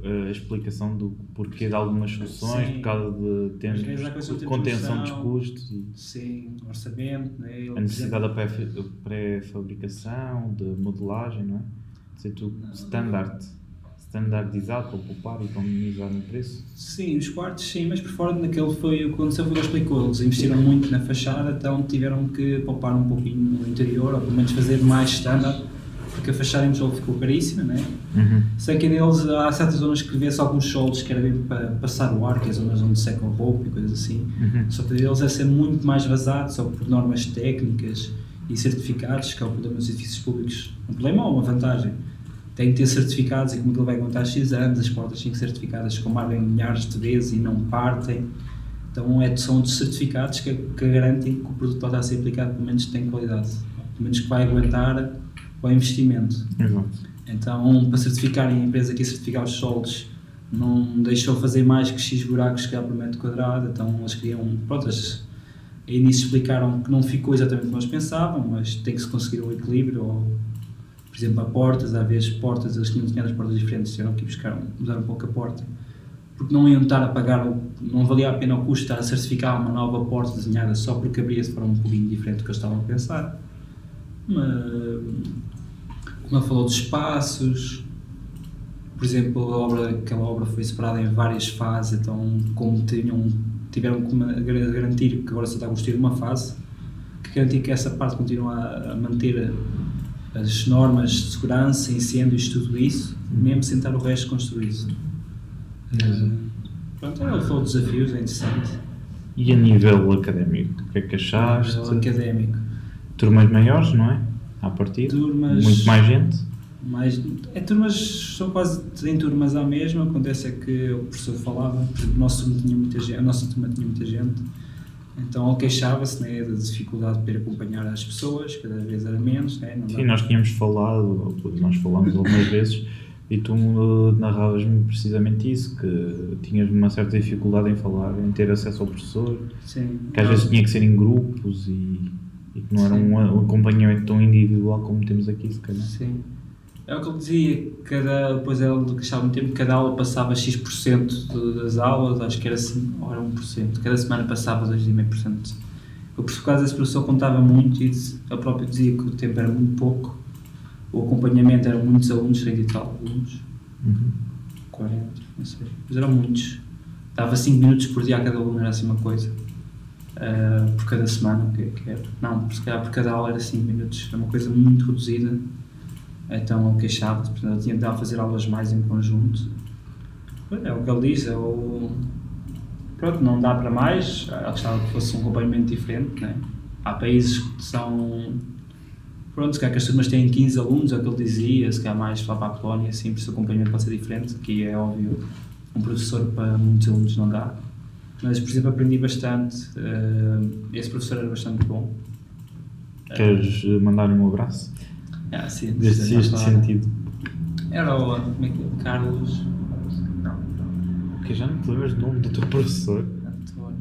eh, a explicação do porquê de algumas soluções, Sim. por causa de termos de contenção dos custos e Sim, orçamento, né, a necessidade da pré- pré-fabricação, de modelagem, não é? Tudo standard, standardizado para poupar e para minimizar no preço. Sim, os quartos sim, mas por fora naquele foi o que aconteceu foi o que explicou. Eles investiram muito na fachada, então tiveram que poupar um pouquinho no interior, ou pelo menos fazer mais standard, porque a fachada em Lisboa ficou caríssima, né? Sei que neles há certas zonas que vê-se alguns solos que era mesmo para passar o ar, que é zonas onde secam roupa e coisas assim. Uhum. Só que eles é ser muito mais vazado, só por normas técnicas e certificados, que é o problema dos edifícios públicos. Um problema ou uma vantagem? Tem que ter certificados e como aquilo vai aguentar X anos, as portas têm que ser certificadas como abrem milhares de vezes e não partem. Então é, são dos certificados que, que garantem que o produto pode estar a ser aplicado, pelo menos tem qualidade, pelo menos que vai aguentar o investimento. Exato. Então, para certificarem a empresa que ia certificar os solos, não deixou fazer mais que X buracos que há por metro quadrado, então eles queriam, pronto, início explicaram que não ficou exatamente como eles pensavam, mas tem que se conseguir um equilíbrio, ou, por exemplo, a portas, às vezes portas, eles tinham desenhado as portas diferentes, tiveram que buscar, mudar um pouco a porta, porque não iam estar a pagar, não valia a pena o custo estar a certificar uma nova porta desenhada só porque abria de forma um pouquinho diferente do que eles estavam a pensar. Mas, como ele falou dos espaços, por exemplo, a obra, aquela obra foi separada em várias fases, então como tinham, tiveram que garantir que agora só está a construir uma fase, que garantir que essa parte continua a, a manter as normas de segurança, incêndios, tudo isso, mesmo sem estar o resto construído. Eh, Pronto, ele falou de desafios, é interessante. E a nível académico, o que é que achaste? Nível académico. Turmas maiores, não é? À partida. Turmas- Muito mais gente. Mas é turmas, são quase em turmas à mesma, acontece é que o professor falava, o nosso tinha muita gente, a nossa turma tinha muita gente, então ele queixava-se né, da dificuldade de poder acompanhar as pessoas, cada vez era menos, né, não Sim, nós tínhamos falado, ou nós falámos algumas vezes, e tu uh, narravas-me precisamente isso, que tinhas uma certa dificuldade em falar, em ter acesso ao professor, Sim, que às nós- vezes tinha que ser em grupos e, e que não era um, um acompanhamento tão individual como temos aqui, se calhar. Sim. É o que ele dizia, cada, depois ele queixava muito tempo, cada aula passava X% das aulas, acho que era assim, era 1%, cada semana passava 2,5%. Eu, por causa desse professor, contava muito e ele próprio dizia que o tempo era muito pouco, o acompanhamento eram muitos alunos, 30 e tal alunos, Uhum. 40, não sei, mas eram muitos. Dava 5 minutos por dia a cada aluno, era assim uma coisa. ah, por cada semana, o que é que era? Não, se calhar por cada aula era 5 minutos, era uma coisa muito reduzida. Então ele queixava-se, portanto ele tinha de dar fazer aulas mais em conjunto. É o que ele diz, é o. Pronto, não dá para mais, ele gostava que fosse um acompanhamento diferente, né? Há países que são. Pronto, se calhar que as turmas têm 15 alunos, é o que ele dizia, se calhar mais lá para a Polónia, isso o acompanhamento pode ser diferente. Aqui é óbvio, um professor para muitos alunos não dá. Mas, por exemplo, aprendi bastante, eh, esse professor era bastante bom. Queres eh, mandar-lhe um abraço? Ah, sim, Deste não este sentido. Era o. Como é que é? Carlos. Não, Porque já não te lembras do nome do teu professor? António.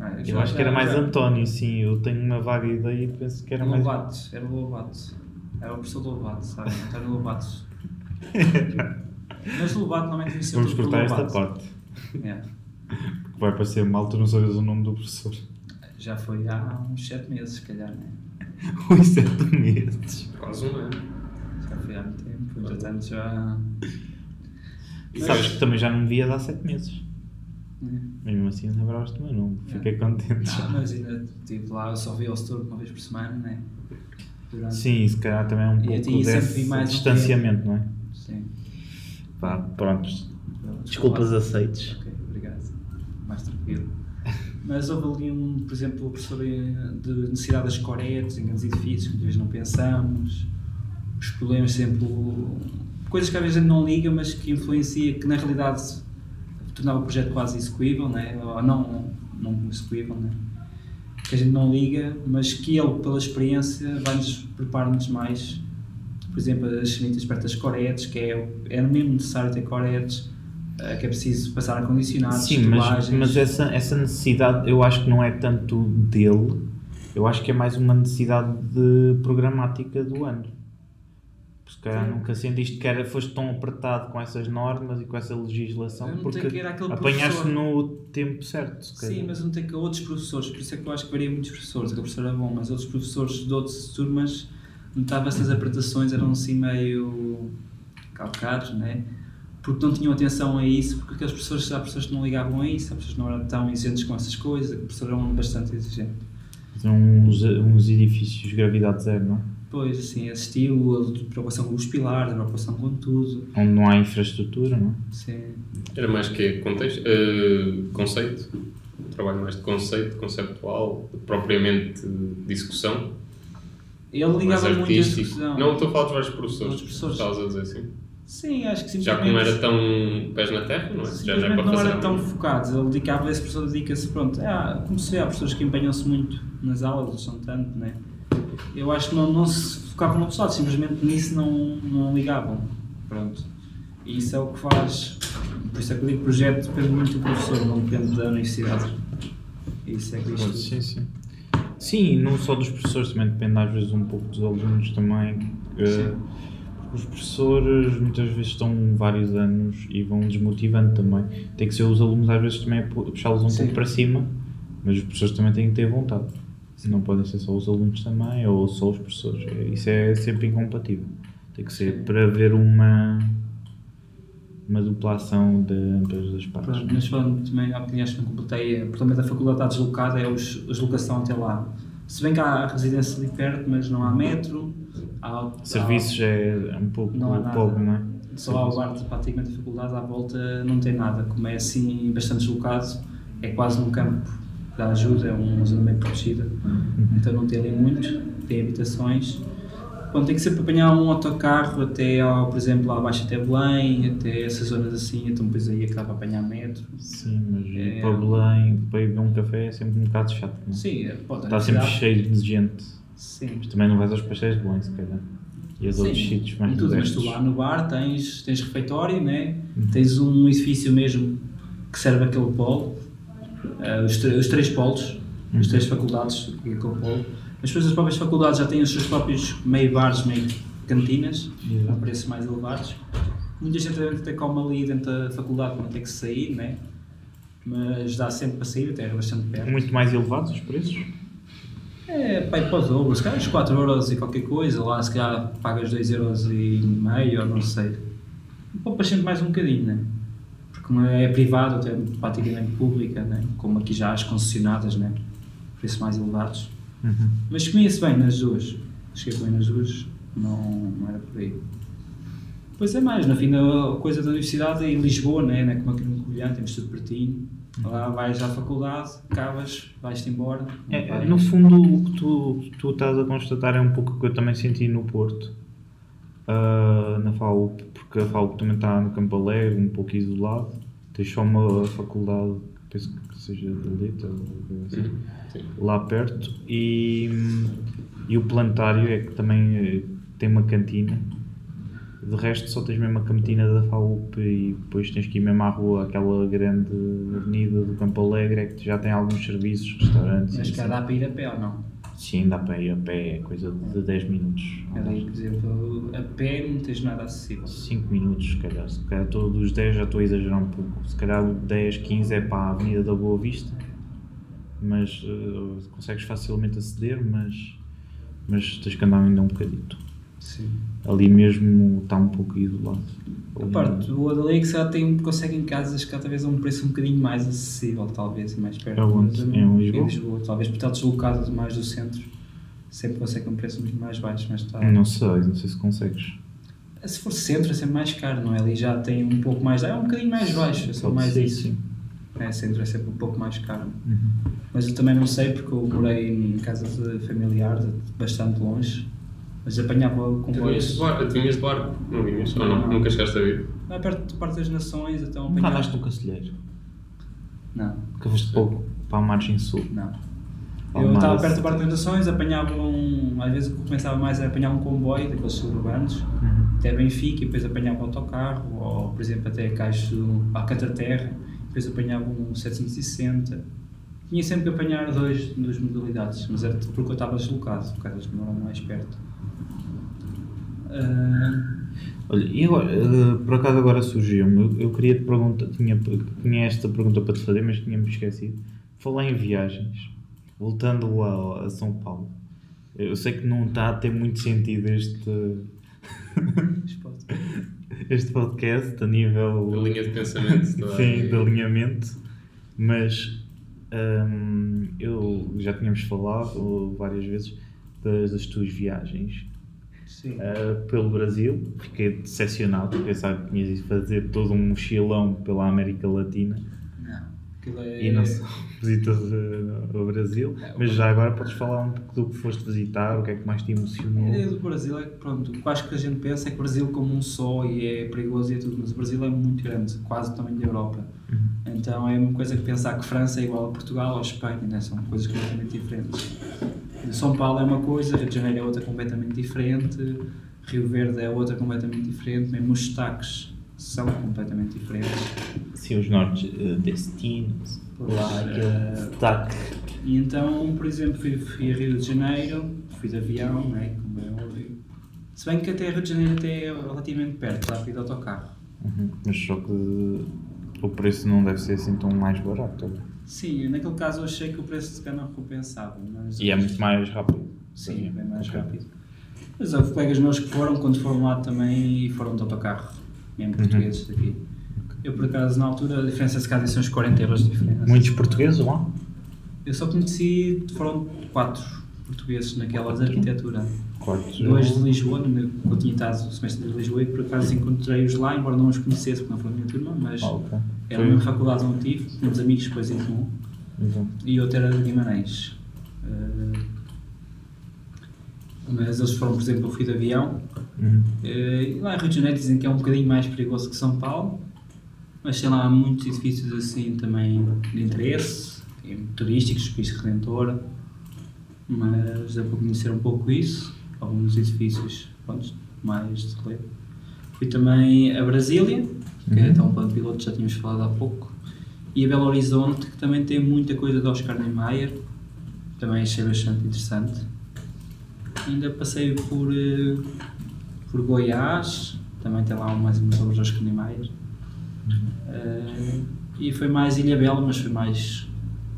Ah, Eu acho que era mais já- António, sim. Eu tenho uma vaga ideia e penso que era mais. Lobato, era o Lobato. Era o professor Lobato, sabe? António Lobato. Mas o Lobato normalmente conhecia Vamos tudo por cortar esta Lobato. parte. É. Porque vai parecer mal tu não sabes o nome do professor. Já foi há uns 7 meses, se calhar, né? Ui, sete meses. Quase um ano. Já foi há muito tempo, entretanto já. E sabes que também já não me vias há sete meses. né? Mesmo assim lembravas do meu nome. Fiquei contente. Ah, mas ainda estive lá, eu só vi ao setor uma vez por semana, né? Durante... Sim, se calhar também é um pouco desse mais um distanciamento, não é? Sim. Pá, pronto. Desculpa. Desculpas aceites. Ok, obrigado. Mais tranquilo. Mas houve ali um, por exemplo, o professor eh, de necessidade das coretas em grandes edifícios, que às vezes não pensamos, os problemas sempre, coisas que às vezes a gente não liga, mas que influencia, que na realidade tornava o projeto quase execuível, né? ou não, não execuível, né? que a gente não liga, mas que ele, pela experiência, vai-nos preparar-nos mais, por exemplo, as sanitas perto das coretes, que é, era mesmo necessário ter coretes, que é preciso passar a condicionados, Sim, mas, mas essa, essa necessidade eu acho que não é tanto dele, eu acho que é mais uma necessidade de programática do ano. Se calhar nunca sentiste que era, foste tão apertado com essas normas e com essa legislação porque apanhaste professor. no tempo certo. Sim, mas não tem que outros professores, por isso é que eu acho que varia muitos professores. Aquele professor é bom, mas outros professores de outras turmas notava essas apresentações eram assim meio calcados, né? Porque não tinham atenção a isso, porque aqueles professores, há professores que não ligavam a isso, há professores que não eram tão exigentes com essas coisas, aquele professor era um bastante exigente. São uns, uns edifícios de gravidade zero, não é? Pois, assim, esse estilo, a preocupação com os pilares, a preocupação com tudo, Onde não há infraestrutura, não é? sim. Era mais que contexto, eh, conceito, trabalho mais de conceito, conceptual, propriamente de discussão, Ele ligava muito a artístico. discussão. Não, estou a falar dos vários professores. Professores. Estavas a dizer assim. Sim, acho que Já simplesmente... que não era tão pés na terra, não é? Já não é Simplesmente para não fazer. era tão nada. focado, ele dedicava, esse professor dedica-se, pronto, ah, como se vê, há pessoas que empenham-se muito nas aulas, eles são tanto, né? Eu acho que não, não se focavam no lado, simplesmente nisso não, não ligavam, pronto. E isso é o que faz, por isso é que eu digo que o projeto depende muito do professor, não depende da universidade. E Isso é que isto... Sim, sim. Sim, e não só dos professores, também depende às vezes um pouco dos alunos também. eh, Sim. Os professores muitas vezes estão vários anos e vão desmotivando também. Tem que ser os alunos às vezes também a pu- puxá-los um Sim. pouco para cima, mas os professores também têm que ter vontade. Não podem ser só os alunos também ou só os professores. É- Isso é sempre incompatível. Tem que ser Sim. para haver uma, uma duplação de ambas as partes. Pronto, mas falando também, há bocadinho acho que não completei, o problema da faculdade está deslocada é os, a deslocação até lá. Se bem que há residência ali perto, mas não há metro, há, Serviços é um pouco Não há nada. pobre, não é? Só há o de praticamente a faculdade, à volta não tem nada. Como é assim bastante deslocado, é quase num campo da ajuda, é uma zona bem protegida. Então não tem ali muito, tem habitações. Bom, tem que sempre apanhar um autocarro até, ao, por exemplo, lá abaixo até Belém, até essas zonas assim, então depois aí acaba a apanhar metro. Sim, mas É. para Belém, para ir beber um café é sempre um bocado chato, não é? Sim, é, pode Está sempre cheio de gente. Sim. Mas também não vais aos pastéis de Belém, se calhar. E aos outros sítios mais e tudo, mas tu lá no bar tens, tens refeitório, né? Uhum. tens um edifício mesmo que serve aquele polo, eh, os, os três polos, as Uhum. três faculdades, aquele polo. As próprias faculdades já têm os seus próprios meio bares, meio cantinas, a Exato. preços mais elevados. Muita gente até come ali dentro da faculdade não ter que sair, né? mas dá sempre para sair, até é bastante perto. Muito mais elevados os preços? É, pai, para o dobro, se calhar uns 4 euros e qualquer coisa, lá se calhar pagas 2 euros e meio, ou não sei. Poupas sempre mais um bocadinho, né? Porque como é privado, até praticamente pública, né? Como aqui já as concessionadas, né? preços mais elevados. Uhum. Mas comia-se bem nas duas. Cheguei bem nas duas, não, não era por aí. Pois é mais, na fim da coisa da universidade em Lisboa, né? não é como aqui no Covilhã, temos tudo pertinho. Lá vais à faculdade, acabas, vais-te embora. É, é, no fundo, o que tu, tu estás a constatar é um pouco o que eu também senti no Porto, ah, na FAUP, porque a FAUP também está no Campo Alegre, um pouco isolado. Tens só uma faculdade, penso que seja de Letra, ou assim, Sim. lá perto. E, e o planetário é que também eh, tem uma cantina. De resto, só tens mesmo a cantina da FAUP e depois tens que ir mesmo à rua, aquela grande avenida do Campo Alegre, é que já tem alguns serviços, restaurantes. e Mas cá assim. dá para ir a pé ou não? Sim, dá para ir a pé, é coisa de 10 minutos. Ali, por exemplo, a pé não tens nada acessível. 5 minutos, se calhar. Se calhar todos os 10 já estou a exagerar um pouco. Se calhar 10, 15 é para a Avenida da Boa Vista, mas eh, consegues facilmente aceder, mas, mas tens que andar ainda um bocadito. Sim. Ali mesmo está um pouco isolado. A parte lei é que se tem, conseguem casas que talvez a um preço um bocadinho mais acessível, talvez, e mais perto. Aonde? Mas, Em Lisboa? Talvez por estar deslocado mais do centro, sempre consegue um preço mais baixo, mas está... Não sei, não sei se consegues. Se for centro é sempre mais caro, não é? Ali já tem um pouco mais... É um bocadinho mais baixo, é só Pode mais ser, isso. sim. É, centro é sempre um pouco mais caro. Uhum. Mas eu também não sei porque eu morei em casas de familiares, bastante longe, mas apanhava Tu comboios... barco? Vinhas de barco? Não vinhas? Ou não? Não. Nunca chegaste a vir? Não é perto de parte das nações, então Nunca apanhava... andaste no Cacilheiro? Não. Nunca foste pouco para a margem sul? Não. Eu estava perto sul. Parque das Nações, apanhava um. Às vezes o que começava mais a apanhar um comboio daqueles suburbanos Uhum. até Benfica e depois apanhava um autocarro, ou por exemplo até Caixo Alcântara Terra, depois apanhava um 760. Tinha sempre que apanhar dois, duas modalidades, mas era porque eu estava deslocado, porque elas moram mais perto. Ah, Olha, e agora, eh, por acaso agora surgiu-me, eu, eu queria te perguntar, tinha, tinha esta pergunta para te fazer, mas tinha-me esquecido. Falar em viagens, voltando a, a São Paulo, eu sei que não está a ter muito sentido este, este podcast a nível A linha de pensamento. sim, de alinhamento, mas hum, eu já tínhamos falado várias vezes das, das tuas viagens. Uh, pelo Brasil. Fiquei decepcionado porque pensava que tinhas ido fazer todo um mochilão pela América Latina. Aquilo é. e não só visitas ao Brasil. Mas já agora podes falar um pouco do que foste visitar, o que é que mais te A emocionou. ideia do Brasil é que, pronto, o que acho que a gente pensa é que o Brasil como um só e é perigoso e é tudo, mas o Brasil é muito grande, quase tamanho da Europa. Uhum. Então é uma coisa que pensar que França é igual a Portugal ou a Espanha, né? são coisas completamente diferentes. São Paulo é uma coisa, Rio de Janeiro é outra completamente diferente, Rio Verde é outra completamente diferente, mesmo os sotaques são completamente diferentes. Sim, os nortes, uh, destinos, Pois, lá, eh, aquele sotaque. E então, por exemplo, fui, fui a Rio de Janeiro, fui de avião, né, como é óbvio. Se bem que até Rio de Janeiro até é relativamente perto, para ir de autocarro. Uhum. Mas só que o preço não deve ser assim tão mais barato. olha. Sim, naquele caso eu achei que o preço se calhar não compensava. Mas E é muito mais rápido. Sim, é bem mais Ok. rápido. Mas houve colegas meus que foram, quando foram lá também, e foram de autocarro, mesmo Uhum. portugueses daqui. Eu, por acaso, na altura, a diferença se calhar são uns 40 euros de diferença. Muitos portugueses lá? Eu só conheci, foram quatro portugueses naquela de arquitetura. Quatro. Dois de Lisboa, eu tinha estado o semestre de Lisboa e por acaso encontrei-os lá, embora não os conhecesse, porque não foram da minha turma, mas Ah, ok. era a mesma faculdade onde tive, tínhamos amigos depois em comum, Exato. e outro era de Guimarães. Eh, mas eles foram, por exemplo, eu fui de avião, Uhum. e lá em Rio de Janeiro dizem que é um bocadinho mais perigoso que São Paulo, mas sei lá, há muitos edifícios assim também de interesse, turísticos, Cristo Redentor, mas deu para conhecer um pouco isso, alguns edifícios pronto, mais de relevo. Fui também a Brasília, que é Uhum. tão plano piloto, já tínhamos falado há pouco, e a Belo Horizonte, que também tem muita coisa de Oscar Niemeyer, também achei bastante interessante. Ainda passei por, eh, por Goiás, também tem lá mais umas obras de Oscar Niemeyer. Eh, e foi mais Ilha Bela, mas foi mais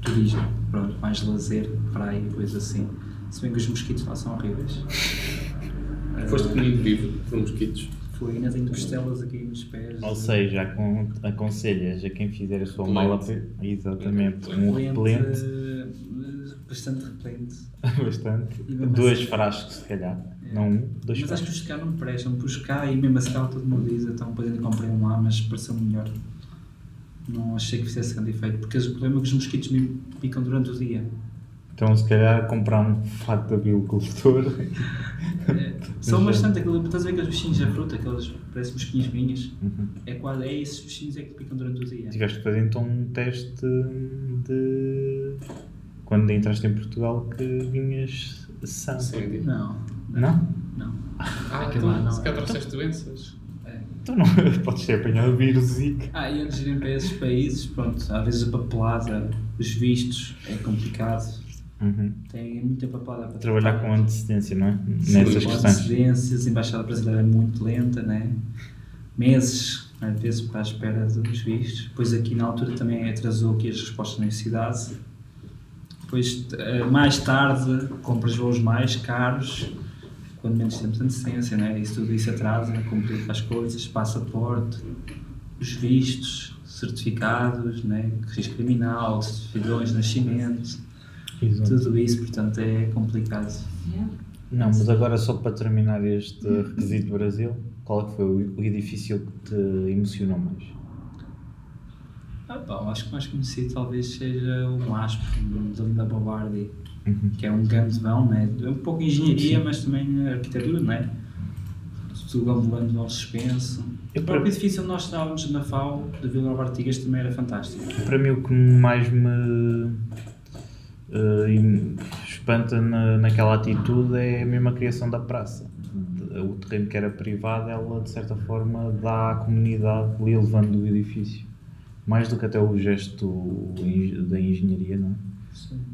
turismo, pronto, mais lazer, praia e coisa assim. Se bem que os mosquitos lá são horríveis. Foste comido vivo por mosquitos. Foi, ainda tenho costelas aqui nos pés. Ou seja, acon- aconselhas a quem fizer a sua mala. Exatamente, um Repelente, repelente. eh, bastante repelente. Bastante. Dois assim- frascos, se calhar. É. Não um, dois Mas acho que frascos. os cá não me prestam, os cá e mesmo a escala todo mundo diz, então depois ainda comprei um lá, mas pareceu melhor. Não achei que fizesse grande efeito, porque o problema é que os mosquitos me picam durante o dia. Então, se calhar, comprar um fato de avicultor. É, são bastante aquilo, estás a ver aqueles bichinhos da fruta, aqueles parecem mosquinhos minhas. Uhum. É quase, é esses bichinhos é que picam durante o dia. Tiveste que fazer então um teste de. Quando entraste em Portugal que vinhas sã. Sim. Não, Não? não. Ah, Aquilo lá então, não se calhar trouxeste doenças. É. Tu não podes ter apanhado vírus Zika. Ah, e antes de irem para esses países, pronto, às vezes a papelada, os vistos, é complicado. Uhum. Tem muita papelada para Trabalhar com antecedência, não é? Sim, Nessas com questões. antecedências, a Embaixada Brasileira é muito lenta, né? meses, às vezes, para a espera dos vistos. Depois aqui na altura também atrasou aqui as respostas na universidade. Depois, eh, mais tarde, compras voos mais caros, quando menos tempo de antecedência, né? isso tudo isso atrasa, complica as coisas, passaporte, os vistos, certificados, né? registro criminal, certidões de nascimento, Exato. tudo isso, portanto, é complicado. Não, mas agora só para terminar este requisito do Brasil, qual é que foi o edifício que te emocionou mais? Ah, eu acho que o mais conhecido talvez seja o MASP, da Linda Bobardi, Uhum. que é um grande vão, né? é um pouco engenharia, mas também arquitetura, né? ambulante vão suspenso. Eu O próprio edifício onde nós estávamos na FAO, da Vila Nova Artigas, também era fantástico. Para mim, o que mais me em- espanta na, naquela atitude é a criação da praça. O terreno que era privado, ela de certa forma dá à comunidade ali levando o edifício. Mais do que até o gesto da engenharia, não é?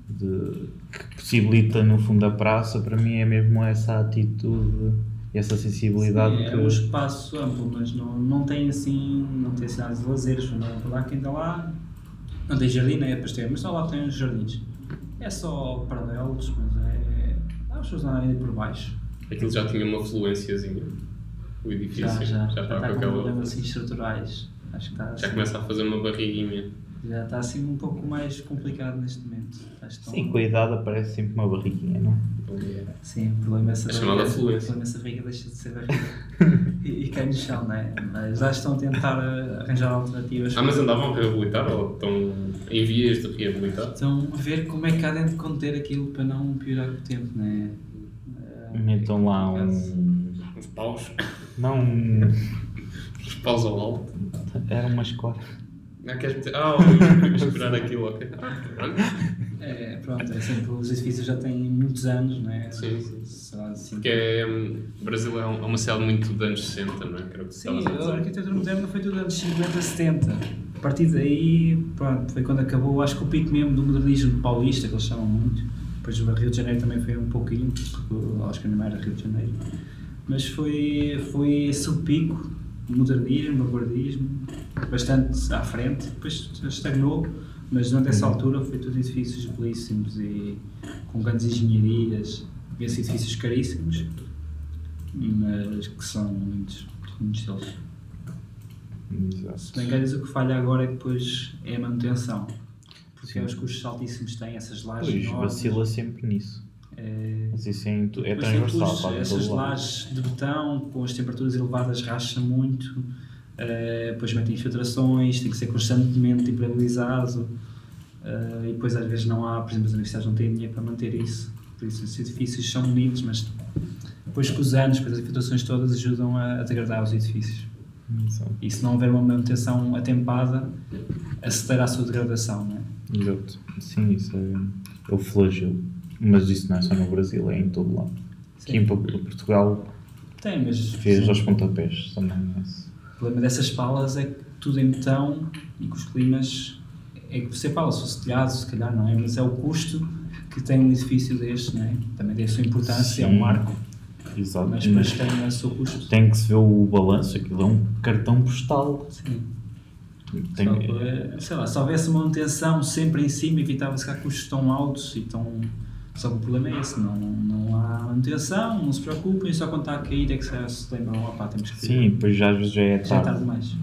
de, que possibilita no fundo a praça, para mim é mesmo essa atitude e essa sensibilidade Sim, que é um espaço amplo, mas não, não tem assim, não tem cidades de lazeres, não é lá quem está lá, não tem jardim, é pastel, mas só lá tem os jardins. É só paralelos, mas é. As pessoas não andam por baixo. Aquilo já tinha uma fluênciazinha. O edifício. Já, já, já, está está com com aquela. problemas assim, estruturais. Acho que está Já assim, começa a fazer uma barriguinha. já está assim um pouco mais complicado neste momento. Estão- sim, com a idade aparece sempre uma barriguinha, não é? Sim, o problema é essa É chamada barriga- fluência. O problema é essa barriga deixa de ser barriga e, e cai no chão, não é? Mas já estão a tentar arranjar alternativas. Ah, mas andavam a reabilitar ou estão em vias de reabilitar? Estão a ver como é que há de conter aquilo para não piorar com o tempo, não é? Eh, Metam lá um. Uns paus. Não, Uns paus ao alto. Era uma escola. Ah, queres meter? Ah, eu esperar aquilo, ok. Ah, pronto. É, pronto, é sempre, os edifícios já têm muitos anos, não é? Sim, sim. Assim. Porque é, hum, o Brasil é um- é uma cidade muito dos anos 60, não é? Que era o que Sim, a arquitetura moderna foi tudo anos 50, 70. A partir daí, pronto, foi quando acabou, acho que o pico mesmo do modernismo paulista, que eles chamam muito. Depois o Rio de Janeiro também foi um pouquinho, porque acho que não era Rio de Janeiro. Mas foi, foi esse o pico, modernismo, vanguardismo, bastante à frente. Depois estagnou, mas durante essa altura foi tudo edifícios belíssimos e com grandes engenharias, esses edifícios caríssimos, mas que são muitos, muitos deles. Exato. Se bem que o que falha agora é que depois é a manutenção. Porque é os custos altíssimos têm, essas lajes Pois, enormes. vacila sempre nisso. É, Mas isso é, é transversal, essas lajes de betão, com as temperaturas elevadas, racha muito. eh, depois metem infiltrações, tem que ser constantemente impermeabilizado. eh, e depois às vezes não há, por exemplo, as universidades não têm dinheiro para manter isso. Por isso esses edifícios são bonitos, mas depois com os anos, depois as infiltrações todas ajudam a, a degradar os edifícios. Exato. E se não houver uma manutenção atempada, acelera a sua degradação, não é? Exato. Sim, isso é, é o flagelo. Mas isso não é só no Brasil, é em todo lado. Aqui em Por- Portugal Tem, mas fez sim, aos pontapés também. esse. o problema dessas palas é que tudo em betão e que os climas é que você fala, se fosse telhado, se calhar não é, mas é o custo que tem um edifício deste, não é? Também tem a sua importância, é Sim. um marco, Exato. mas Mas tem o seu custo. tem que se ver o balanço, aquilo é um cartão postal. Sim. Tem, Só que, sei lá, se houvesse manutenção sempre em cima, evitava-se que há custos tão altos e tão. Só que o problema é esse, não, não há manutenção, não se preocupem, só quando está a cair é que se lembram, opá, temos que sim, depois já às vezes já é já é tarde. tarde demais.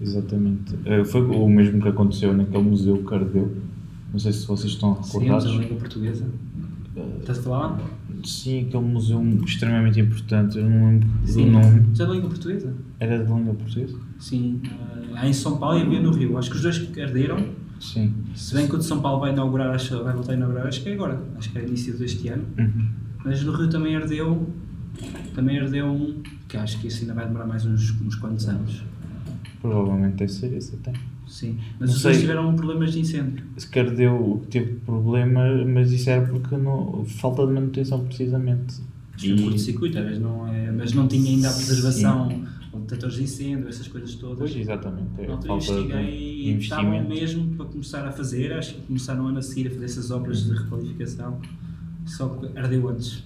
Exatamente. Eh, Foi o mesmo que aconteceu naquele museu que ardeu. Não sei se vocês estão Sim, a recordados. língua portuguesa. Estás a falar? Sim, aquele museu extremamente importante. Eu não lembro Sim. do nome. Já da língua portuguesa? Era de língua portuguesa? Sim. há em São Paulo e havia no Rio. Acho que os dois que arderam. Sim. Se bem que o de São Paulo vai inaugurar, acho, vai voltar a inaugurar, acho que é agora. Acho que é início deste ano. Uhum. Mas no Rio também ardeu. Também ardeu um. Que acho que isso ainda vai demorar mais uns, uns quantos anos. Provavelmente deve ser esse até. Sim. Mas Não os dois tiveram problemas de incêndio. Se calhar deu, teve problema, mas isso era porque não, falta de manutenção precisamente. Isto foi um curto-circuito, às vezes não é. Mas não tinha ainda a preservação, ou detectores de incêndio, essas coisas todas. Pois, exatamente. É falta de investiguei e estavam mesmo para começar a fazer, acho que começaram ano a seguir a fazer essas obras de requalificação, só que ardeu antes.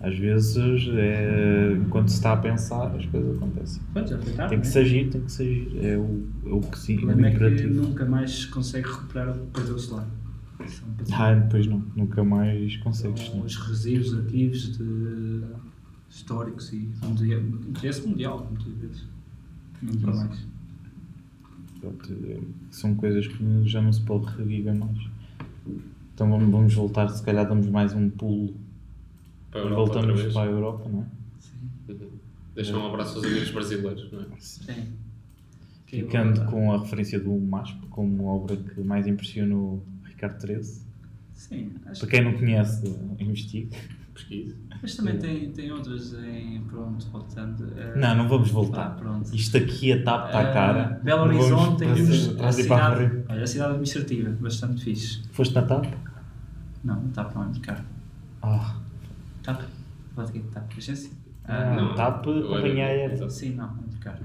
Às vezes, é, quando se está a pensar, as coisas acontecem. Pronto, foi tarde, Tem que né? se agir, tem que se agir. É o, é o que sim, O o problema é que nunca mais se consegue recuperar o que perdeu-se lá. Ah, depois não, nunca mais consegues. Não. os resíduos, arquivos de históricos e mundial, interesse mundial, muitas vezes. Nunca mais. Pronto, é, são coisas que já não se pode reviver mais. Então vamos, vamos voltar, se calhar damos mais um pulo Para a e Europa outra voltamos vez. para a Europa, não é? Sim. Uhum. Deixa um abraço aos amigos brasileiros, não é? Sim. É Ficando verdade. com a referência do MASP como obra que mais impressionou Ricardo XIII. Sim, acho Para quem não conhece, investigue. Pesquisa. Mas também tem, tem outras em. Pronto, voltando. eh, Não, não vamos ah, voltar. pronto. Isto aqui a TAP está Eh, cara. Belo Não Horizonte tem vimos a cidade, olha, a cidade administrativa, bastante fixe. Foste na TAP? Não, não está para onde, cara. Ah, TAP? Vou ter que TAP, agência? Ah, não. TAP, Eu era- companhia aérea. Sim, não, muito caro.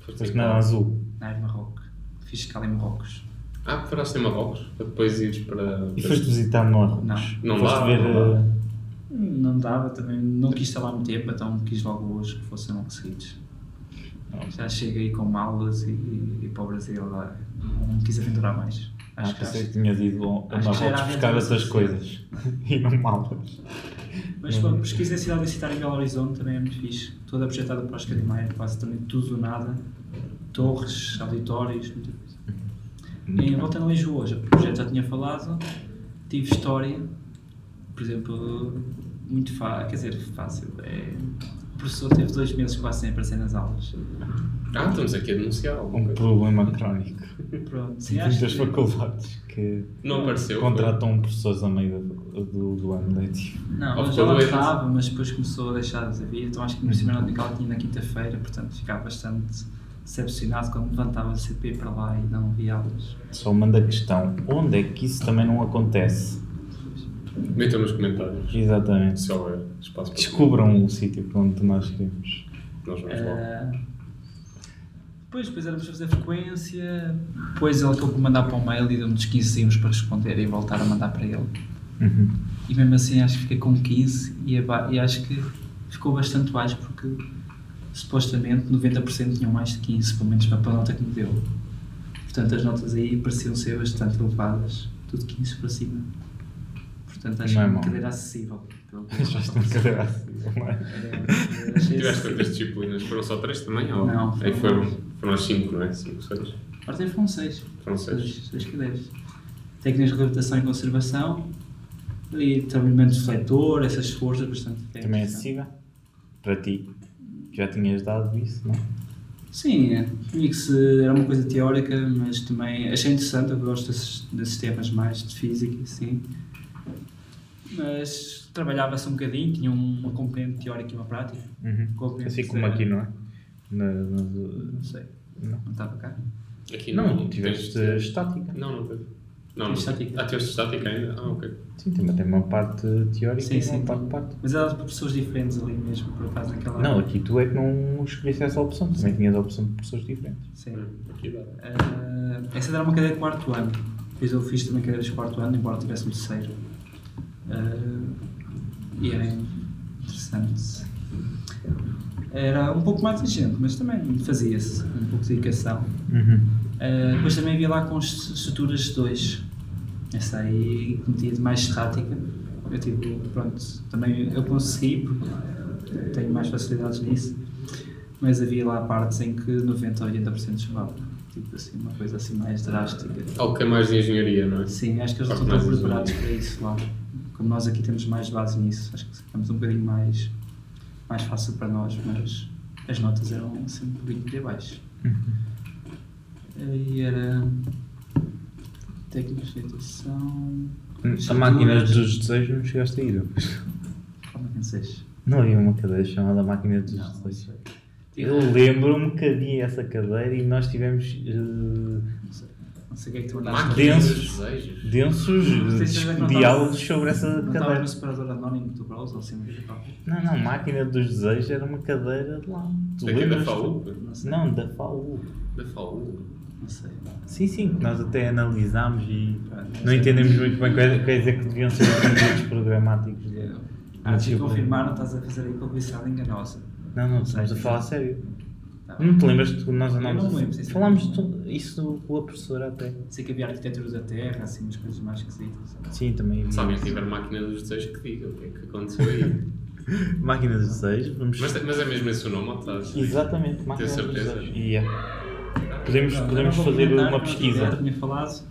Foste na? Azul. Na Air Marrocos. Fiz escala em Marrocos. Ah, paraste em Marrocos, para depois ires para... E foste visitar Marrocos? Não. Não foste dá, ver. não eh, Não dava também, não quis estar lá muito tempo, então quis logo hoje que fossem logo seguidos. Já cheguei com malas e, e para o Brasil lá. Não quis aventurar mais. Ah, Acho que pensei que tinhas ido a Marrocos buscar suficiente. coisas. e não malas. Mas pronto, pesquisa em cidade universitária em Belo Horizonte também é muito fixe. Toda projetada por Oscar de Maia, quase também tudo do nada. Torres, auditórios, muita coisa. Em volta em Lisboa, já, o projeto já tinha falado. Tive história, por exemplo, muito fácil, quer dizer, fácil. É, o professor teve dois meses quase sem aparecer nas aulas. Ah, estamos aqui a denunciar alguma Um problema crónico. Pronto, sim, acho muitas que- faculdades que Não apareceu. contratam professores a meio do, do, do ano letivo. Não, lá doente. estava, mas depois começou a deixar de vir. Então acho que no Uhum. primeiro ano que ela tinha na quinta-feira, portanto ficava bastante decepcionado quando levantava a CP para lá e não via aulas. Só manda a questão: onde é que isso também não acontece? Metam nos comentários. Exatamente. Se houver espaço para Descubram o sítio para onde nós queremos. Nós vamos lá. Ah, depois, depois éramos fazer frequência, depois ele acabou por mandar para o mail e deu-me uns 15 segundos para responder e voltar a mandar para ele. Uhum. E mesmo assim acho que fiquei com 15 e, aba- e acho que ficou bastante baixo porque supostamente 90% tinham mais de 15, pelo menos para a nota que me deu. Portanto, as notas aí pareciam ser bastante elevadas, tudo 15 para cima. Portanto, acho é que é uma cadeira acessível. pelo que eu Já estava estou a a pensar. cadeira assim, não é? Tiveste quantas disciplinas? Foram só três também? Ou... Não, Aí foram foram, mais. foram as cinco, não é? Cinco, seis. Agora foram 6. Foram seis. Seis, seis cadeiras. Técnicas de reabilitação e conservação e trabalhamento de refletor, essas forças bastante Também é acessível? Para ti? Já tinhas dado isso, não? Sim, é. tinha que se, era uma coisa teórica, mas também achei interessante, eu gosto desses, desses temas mais de física, sim. Mas trabalhava-se um bocadinho, tinha uma componente teórica e uma prática. Uhum. Assim como era- aqui, não é? Na, na- Não sei, não. não estava cá. Aqui Não, tiveste tens- estática. Não, não teve. Não, Tive não. estática. Ah, tiveste estática ainda? Ah, ok. Sim, também tem uma parte teórica Sim, e sim. uma parte prática. Mas era para pessoas diferentes ali mesmo, por acaso, naquela Não, aqui tu é que não escolheste essa opção, também tinhas a opção de pessoas diferentes. Sim. Hum, Aqui dá. Ah, essa era uma cadeira de quarto ano. Depois eu fiz também cadeiras de quarto ano, embora tivesse no terceiro. Ah, e era interessante. Era um pouco mais exigente, mas também fazia-se um pouco de dedicação. Uhum. Ah, depois também havia lá com est- estruturas 2. Essa aí metia de mais estática. Eu tive, pronto, também eu consegui porque tenho mais facilidades nisso. Mas havia lá partes em que 90 ou 80% chegava. tipo assim, uma coisa assim mais drástica. Algo que é mais de engenharia, não é? Sim, acho que eles estão preparados para isso lá. Como nós aqui temos mais base nisso, acho que ficamos um bocadinho mais, mais fácil para nós, mas as notas eram assim um bocadinho de baixo. E era técnicos de educação. A máquina dos desejos não chegaste a ir. depois. Como é que não havia uma cadeira chamada máquina dos Não, desejos. Eu lembro-me que havia essa cadeira e nós tivemos eh, Não sei, não o que é que tu andaste Densos. dos desejos. densos Não é não diálogos estavas- sobre essa Não estavas cadeira. no separador anónimo do browser assim. Não, não, máquina dos desejos era uma cadeira de lá. Tu Aqui é da? FAU? Não sei. Não, da FAU. Da FAU. Não sei. Sim, sim, nós até analisámos e Pá, não entendemos muito bem, quer, quer dizer que deviam ser conteúdos programáticos. de- Ah, se Tipo, confirmar, não estás a fazer aí publicidade enganosa. Não, não, estamos a falar a sério. Tá. Não te lembras que nós Eu não andámos. me lembro. Falámos de tudo- isso com a professora até. Sei que havia arquitetura da terra, assim, umas coisas mais esquisitas. Sim, também. Se alguém tiver máquina dos desejos, que diga o que é que aconteceu aí. Máquina dos desejos, vamos. mas, mas é mesmo esse o nome, estás? Exatamente, máquina dos certeza? desejos. Yeah. Podemos, Não, podemos fazer comentar, uma como eu pesquisa. tinha falado,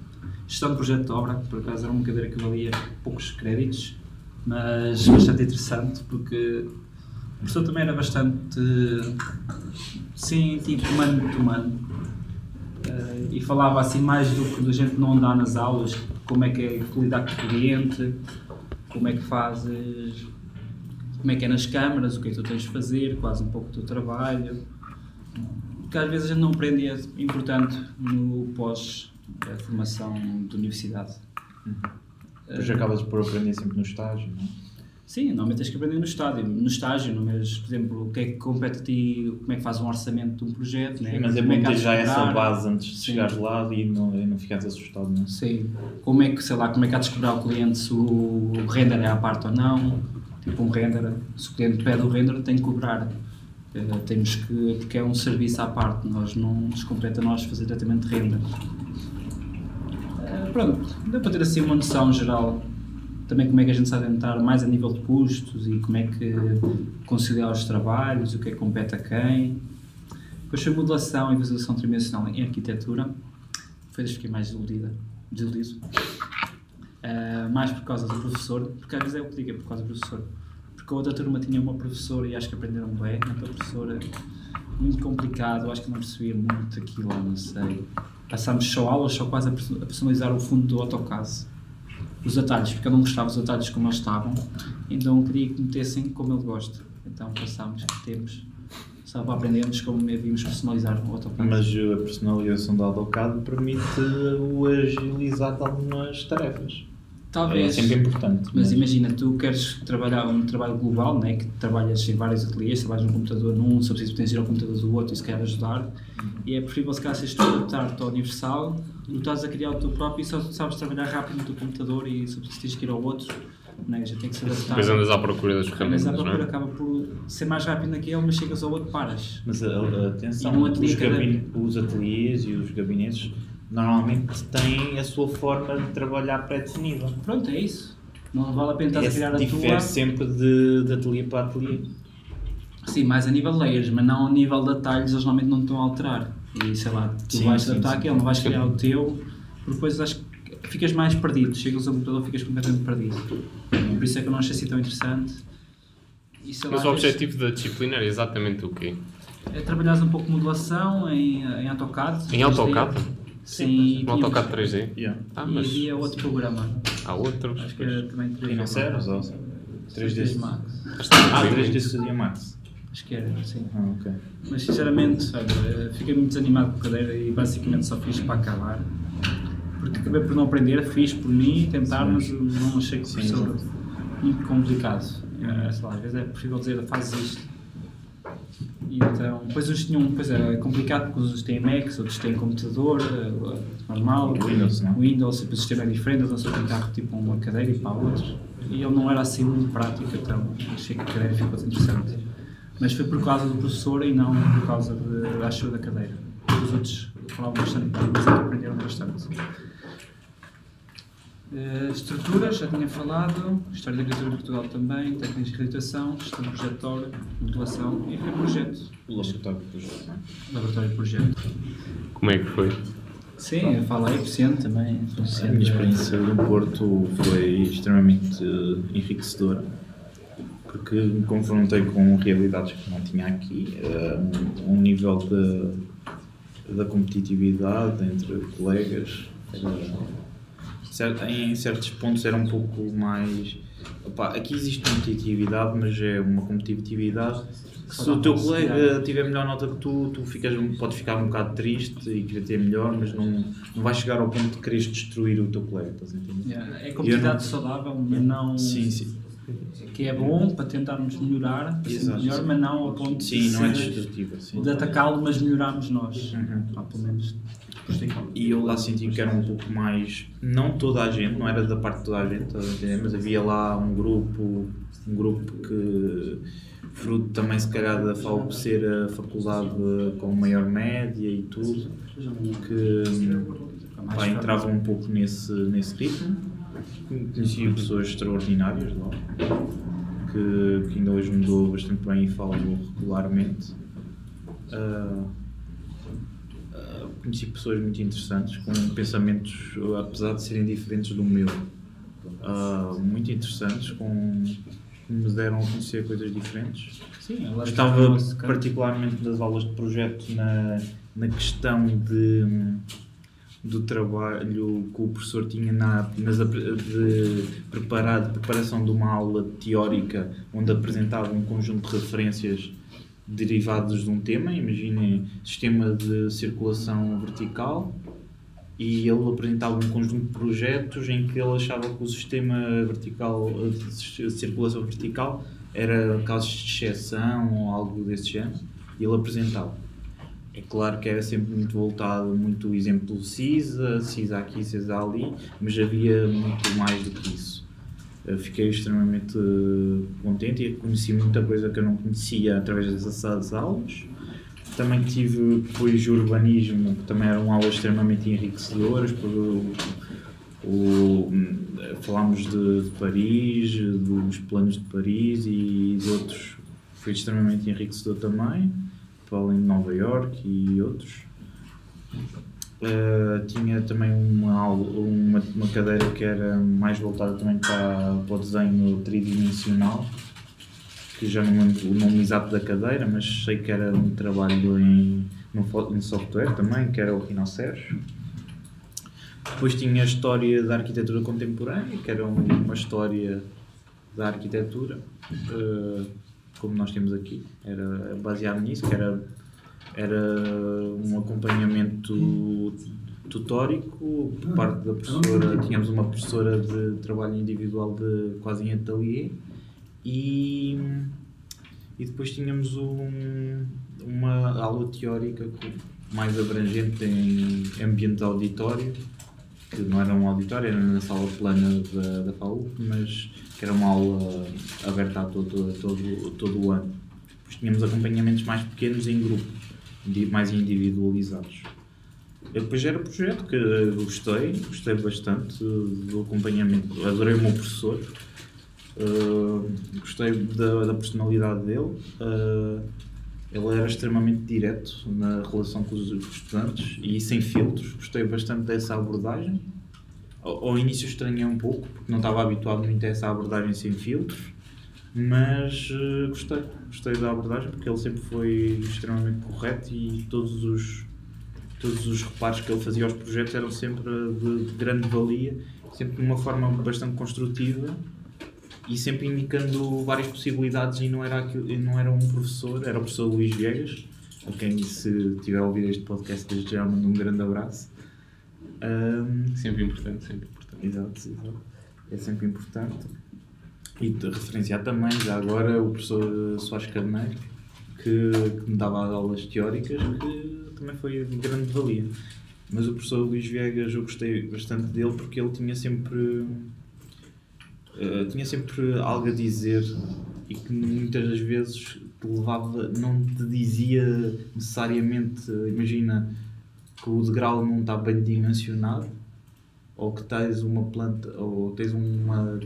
gestão de projeto de obra, por acaso era uma cadeira que valia poucos créditos, mas bastante interessante, porque o professor também era bastante, sim, tipo, humano, muito humano. Eh, e falava assim mais do que a gente não dá nas aulas, como é que é lidar com o cliente, como é que fazes, como é que é nas câmaras, o que é que tu tens de fazer, quase um pouco do teu trabalho. Porque às vezes a gente não aprende é importante no pós formação de universidade. Depois acabas por aprender sempre no estágio, não é? Sim, normalmente tens que aprender no estágio, no estágio, mas, por exemplo, o que é que compete a ti, como é que faz um orçamento de um projeto, né? Mas é como bom ter já essa base antes de Sim. chegares lá e não, e não ficares assustado, não é? Sim, como é que, sei lá, como é que há de cobrar ao cliente se o render é à parte ou não, tipo um render, se o cliente pede o render tem que cobrar. Eh, temos que, porque é um serviço à parte, nós não nos compete a nós fazer tratamento de render. Eh, pronto, deu para ter assim uma noção geral também como é que a gente se adentrar mais a nível de custos e como é que conciliar os trabalhos, o que é que compete a quem. Depois foi modelação e visualização tridimensional em arquitetura. Que fiquei mais desiludida, desiludido. Uh, mais por causa do professor, porque às vezes é o que digo, é por causa do professor. Porque a outra turma tinha uma professora e acho que aprenderam bem, a professora muito complicado, acho que não percebia muito aquilo, não sei. Passámos só aulas, só quase a personalizar o fundo do AutoCAD. Os atalhos, porque eu não gostava dos atalhos como eles estavam, então queria que metessem como ele gosta. Então passámos tempos só para aprendermos como devíamos personalizar o AutoCAD. Mas a personalização do AutoCAD permite o agilizar de algumas tarefas. Talvez. É sempre importante. Mas imagina, tu queres trabalhar um trabalho global, né, que trabalhas em vários ateliês, trabalhas num computador num, só preciso potenciar ao computador do outro e se quer ajudar, e é preferível se calhar seres tu a adaptar-te ao universal, tu estás a criar o teu próprio e só sabes trabalhar rápido no teu computador e só precisas tens que ir ao outro, né, já tem que se adaptar. Depois andas à procura das Mas ferramentas, à não procura é? acaba por ser mais rápido naquele, mas chegas ao outro, paras. Mas a- a- atenção, E os, os ateliês e os gabinetes normalmente têm a sua forma de trabalhar pré-definida. Pronto, é isso. Não vale a pena estar a criar a difere tua. sempre de, de ateliê para ateliê. Sim, mais a nível de layers, mas não a nível de atalhos, eles normalmente não estão a alterar. E sei lá, tu Sim, vais sim, adaptar aquele, não vais criar o teu, porque depois acho que ficas mais perdido. Chegas ao computador ficas completamente perdido. Por isso é que eu não achei assim tão interessante. E, sei lá, Mas o às vezes objetivo da disciplina era exatamente o quê? É trabalhares um pouco de modelação em, em AutoCAD. Em AutoCAD? Sim, No AutoCAD 3D? Yeah. Ah, E mas havia outro programa. há outros. Acho que era também 3D. Financeiros ou 3D? Max. Ah, 3D Studio Max. Acho que era, sim. Ah, ok. Mas sinceramente, olha, eh, fiquei muito desanimado com a cadeira e basicamente só fiz para acabar. Porque acabei por não aprender, fiz por mim, tentar, mas não achei que fosse muito complicado. Eh, sei lá, às vezes é preferível dizer fazes isto. Então, depois uns tinham, pois é, é complicado porque uns têm Macs, outros têm computador, eh, normal, Windows, não? Windows, e depois o sistema é diferente, só tem carro tipo uma cadeira e para a outra. E ele não era assim muito prático, então achei que a cadeira ficou interessante. Mas foi por causa do professor e não por causa de, da ajuda da cadeira. Os outros falavam bastante mas é aprenderam bastante. Eh, estruturas, já tinha falado, História da Agricultura de Portugal também, Técnicas de Acreditação, Gestão projetória, Modulação e projeto, O laboratório de projeto, não é? Laboratório de Projeto. Como é que foi? Sim, fala aí, eficiente também. A minha experiência no Porto foi extremamente eh, enriquecedora porque me confrontei com realidades que não tinha aqui, eh, um, um nível de, da competitividade entre colegas. Era, em certos pontos era um pouco mais. opá, aqui existe competitividade, mas é uma competitividade. que Se o teu colega tiver melhor nota que tu, tu ficas, podes ficar um bocado triste e querer ter melhor, mas não, não vais chegar ao ponto de quereres destruir o teu colega, estás a entender? Yeah, É competitividade não- saudável, mas não. Sim, sim. Que é bom para tentarmos melhorar, para ser Exato, melhor, sim. mas não ao ponto de, Sim, não é de atacá-lo, mas melhorarmos nós. Uhum. Ah, pelo menos. E eu lá senti que era um pouco mais. Não toda a gente, não era da parte de toda a gente, mas havia lá um grupo, um grupo que, fruto também se calhar da FAUP ser a faculdade com maior média e tudo, que pá, entrava um pouco nesse, nesse ritmo. Conheci pessoas extraordinárias lá, que, que ainda hoje me dou bastante bem e falo regularmente. Ah, Uh, conheci pessoas muito interessantes, com pensamentos, apesar de serem diferentes do meu, uh, muito interessantes, com, que me deram a conhecer coisas diferentes. Sim, Gostava está- particularmente das aulas de projeto na, na questão de, do trabalho que o professor tinha na, nas, de, preparar, de preparação de uma aula teórica onde apresentava um conjunto de referências derivados de um tema, imaginem sistema de circulação vertical e ele apresentava um conjunto de projetos em que ele achava que o sistema vertical de circulação vertical era casos de exceção ou algo desse género e ele apresentava. É claro que era sempre muito voltado, muito exemplo CISA, CISA aqui, CISA ali, mas havia muito mais do que isso. Fiquei extremamente eh, contente e conheci muita coisa que eu não conhecia através dessas aulas. Também tive depois urbanismo, que também eram aulas extremamente enriquecedoras, o, o- falámos de, de Paris, dos planos de Paris e de outros. Foi extremamente enriquecedor também, para além de Nova York e outros. Uh, tinha também uma, uma, uma cadeira que era mais voltada também para, para o desenho tridimensional, que já não lembro o nome exato da cadeira, mas sei que era um trabalho em, no, no software também, que era o Rhinoceros. Depois tinha a história da arquitetura contemporânea, que era uma história da arquitetura, uh, como nós temos aqui, era baseado nisso, que era era um acompanhamento tutórico por parte da professora, tínhamos uma professora de trabalho individual de quase em ateliê e, e depois tínhamos um, uma aula teórica mais abrangente em ambiente de auditório, que não era um auditório, era na sala plana da, da FAU, mas que era uma aula aberta a todo, todo, todo o ano. Depois tínhamos acompanhamentos mais pequenos em grupo, mais individualizados. Eu depois era projeto que gostei, gostei bastante do acompanhamento, adorei o meu professor, uh, gostei da, da personalidade dele, uh, ele era extremamente direto na relação com os, com os estudantes e sem filtros, gostei bastante dessa abordagem. Ao, ao início estranhei um pouco, porque não estava habituado muito a essa abordagem sem filtros, mas eh, gostei, gostei da abordagem porque ele sempre foi extremamente correto e todos os, todos os reparos que ele fazia aos projetos eram sempre de, de grande valia, sempre de uma forma bastante construtiva e sempre indicando várias possibilidades e não era, aquilo, não era um professor, era o professor Luís Viegas, a quem se tiver a ouvir este podcast desde já mando um grande abraço. Ahm, Sempre importante, sempre importante. Exato, exato. É sempre importante. E de referenciar também, já agora, o professor Soares Carneiro, que, que me dava aulas teóricas, que também foi de grande valia. Mas o professor Luís Viegas, eu gostei bastante dele porque ele tinha sempre. eh, tinha sempre algo a dizer e que muitas das vezes te levava, não te dizia necessariamente, imagina que o degrau não está bem dimensionado, ou que tens uma planta, ou tens uma.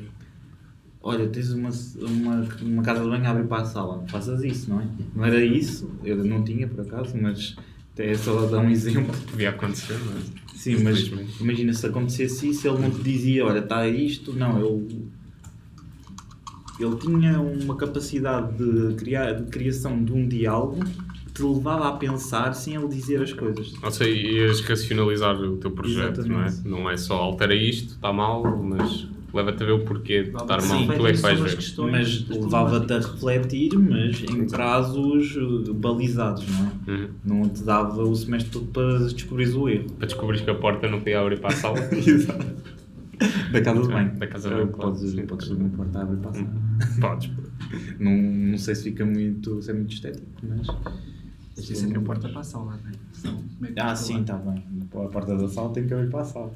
Olha, tens uma, uma, uma casa de banho a abrir para a sala. Faças isso, não é? Não era isso, eu não tinha por acaso, mas é só dar um exemplo. Podia acontecer, não é? Sim, mas imagina se acontecesse isso, ele não te dizia, olha, está isto, não, ele, ele tinha uma capacidade de, criar, de criação de um diálogo que te levava a pensar sem ele dizer as coisas. Ou seja, ias racionalizar o teu projeto, não é? Exatamente. Não é só altera isto, está mal, mas leva-te a ver o porquê de estar Sim, mal. Tu é que vais ver. questões Mas das levava-te a refletir, mas em prazos uh, balizados, não é? Uhum. Não te dava o semestre todo para descobrir o erro. Para descobrir que a porta não podia abrir para a sala. Exato. Da casa de banho. Da casa de banho, claro. Podes, Sim. podes abrir uma porta a abrir para a sala. Podes. Não, não sei se fica muito, se é muito estético, mas. Isso é que a porta para a sala, não é? Senão, como é que Ah, sim, está bem. A porta da sala tem que abrir para a sala.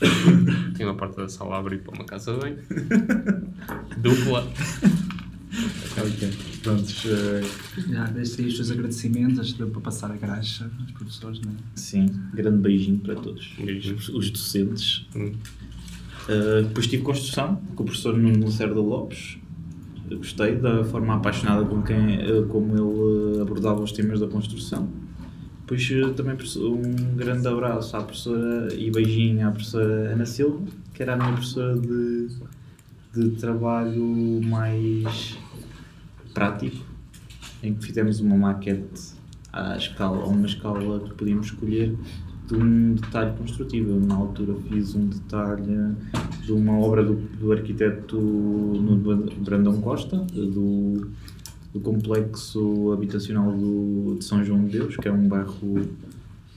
Tinha uma porta da sala a abrir para uma casa de banho. Dupla. Ok. Prontos. eh, Já, deixe aí os seus agradecimentos, acho que deu para passar a graxa aos professores, não é? sim, grande beijinho para todos. Beijinho. Os, os docentes. Hum. Uh, depois tive construção com o professor Nuno Lacerda Lopes. Gostei da forma apaixonada com quem, uh, como ele uh, abordava os temas da construção. Depois uh, também um grande abraço à professora e beijinho à professora Ana Silva, que era a minha professora de, de trabalho mais prático, em que fizemos uma maquete à escala, a uma escala que podíamos escolher de um detalhe construtivo. Eu, na altura fiz um detalhe de uma obra do, do arquiteto Brandão Costa, do, do complexo habitacional do, de São João de Deus, que é um bairro,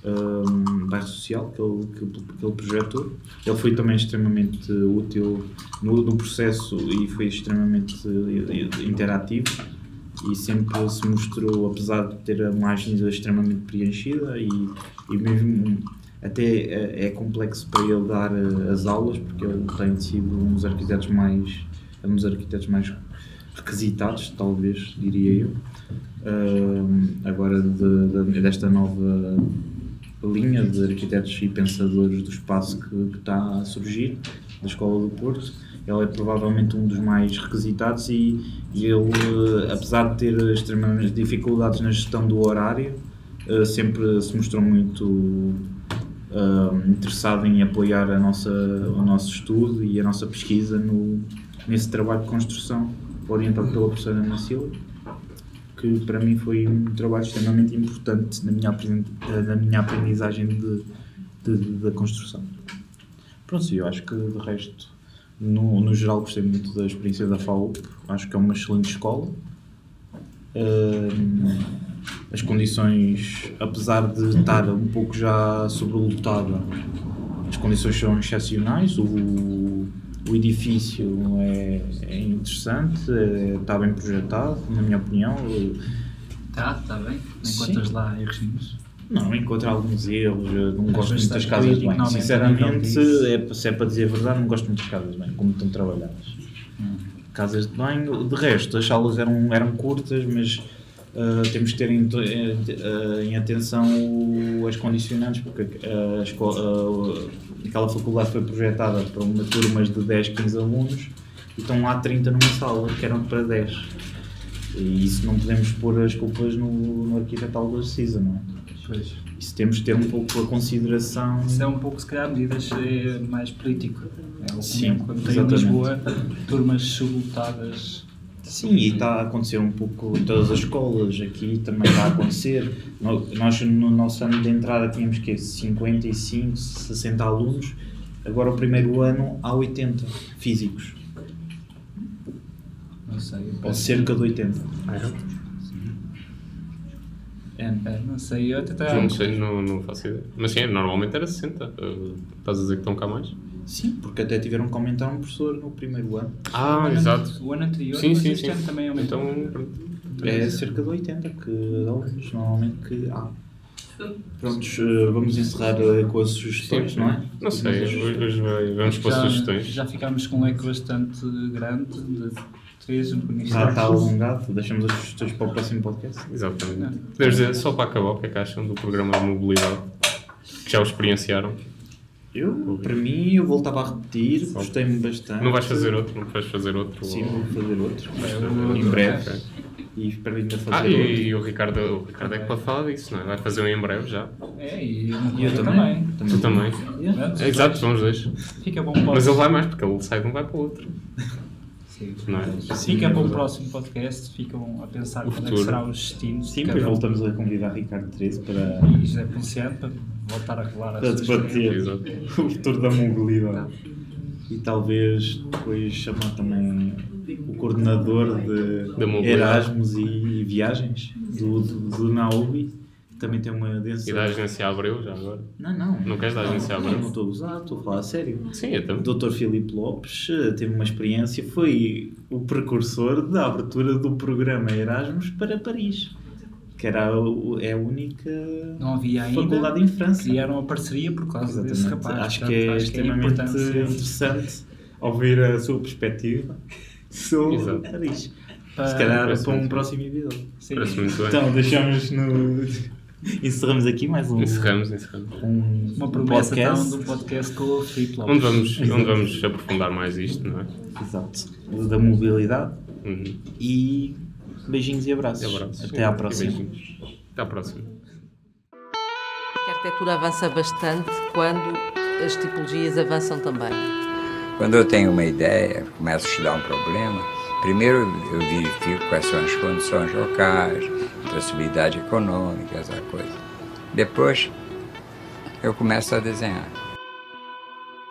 um, bairro social que ele, que, que ele projetou. Ele foi também extremamente útil no, no processo e foi extremamente eh, interativo e sempre se mostrou, apesar de ter a margem extremamente preenchida e, e mesmo até é é complexo para ele dar eh, as aulas porque ele tem sido um dos arquitetos mais um dos arquitetos mais requisitados, talvez, diria eu, Ahm, agora de- de- desta nova linha de arquitetos e pensadores do espaço que, que está a surgir, da Escola do Porto. Ele é provavelmente um dos mais requisitados e, e ele, eh, apesar de ter extremas dificuldades na gestão do horário, eh, sempre se mostrou muito eh, interessado em apoiar a nossa, o nosso estudo e a nossa pesquisa no, nesse trabalho de construção orientado pela professora Ana Silva que para mim foi um trabalho extremamente importante na minha, eh, na minha aprendizagem de, de- de- da construção. Pronto, eu acho que de resto, no, no geral, gostei muito da experiência da FAUP, acho que é uma excelente escola. Ahm, as condições, apesar de estar um pouco já sobrelotada, as condições são excepcionais. O, o edifício é, é interessante, é- está bem projetado, na minha opinião. Tá, está bem. Sim. Enquanto as lá erros. Não, encontro alguns erros, não Às gosto muito das está casas mas Sinceramente, é, se é para dizer a verdade, não gosto muito das casas banho, como estão trabalhadas. Hum. Casas de banho, de resto, as salas eram, eram curtas, mas ah, temos que ter em, em- ah, em atenção as condicionantes, porque ah, a escola, ah, aquela faculdade foi projetada para uma turmas de 10, 15 alunos e estão lá 30 numa sala, que eram para 10. E isso não podemos pôr as culpas no, no arquiteto Alves Cisa, não é? Pois. Isso temos que ter um pouco a consideração. Isso é um pouco, se calhar, medidas é mais político. É o Sim, quando tem em. Lisboa turmas sublotadas. Sim, e está a acontecer um pouco em todas as escolas, aqui também está a acontecer. No- Nós no nosso ano de entrada tínhamos que 55, 60 alunos, agora o primeiro ano há 80 físicos, Não sei. ou cerca de 80. É, É, não sei, eu até Já estava. não sei, não, não faço ideia. Mas sim, normalmente era 60. Uh, estás a dizer que estão cá mais? Sim, porque até tiveram que aumentar um professor no primeiro ano. Ah, o ano, exato. O ano anterior, Sim, mas sim, este sim. ano também aumentou. Então. É cerca de 80 que alunos normalmente que há. Prontos, eh, vamos encerrar eh, com as sugestões, Sim. não é? Não sei, hoje, vamos para já, sugestões. já ficámos com um leque bastante grande de três Já está alongado, deixamos as sugestões para o próximo podcast. Exatamente. Podemos dizer, só para acabar, o que é que acham do programa de mobilidade? Que já o experienciaram? Eu, para mim, eu voltava a repetir, gostei-me bastante. Não vais fazer outro? Não vais fazer outro? Sim, vou fazer outro. Em breve. Ok. E espero ainda fazer Ah, outro. e, e o, Ricardo, o Ricardo é que pode falar disso, não é? Vai fazer um em breve já. É, e eu, E eu também. Tu também. É, exato, são os dois. Fica para um Mas ele vai mais, porque ele sai de um vai para o outro. Não é? fica para um próximo podcast. Ficam a pensar O quando é será os destinos. de Sim, depois voltamos a convidar Ricardo 13 para, E José Ponciano para voltar a as suas debater o futuro da mobilidade. E talvez depois chamar também o coordenador de. Erasmus e, e viagens do, do, do Naubi, que também tem uma densa. E da agência Abreu, já agora. Não, não. Não queres da agência Não, Abreu? não estou a usar, estou a falar a sério. Sim, eu O também. Dr. Filipe Lopes eh, teve uma experiência, foi o precursor da abertura do programa Erasmus para Paris, que era o- é a única Não havia ainda. faculdade em França. Criaram a parceria por causa desse Exatamente. rapaz. Acho que Portanto, é a extremamente importância- interessante ouvir a sua perspectiva sobre Exato. Paris. Para- Se calhar Parece para um próximo episódio. Sim. Parece muito bem. Então, deixamos no. Encerramos aqui mais um, Encerramos, encerramos. um Uma promessa podcast. então de um podcast com o Filipe Lopes. Onde vamos, onde vamos aprofundar mais isto, não é? Exato. O da mobilidade. Uhum. E beijinhos e abraços. E abraços. Até à próxima. Até à próxima. A arquitetura avança bastante quando as tipologias avançam também. Quando eu tenho uma ideia, começo a estudar um problema, primeiro eu verifico quais são as condições locais, possibilidade econômica, essa coisa. Depois eu começo a desenhar.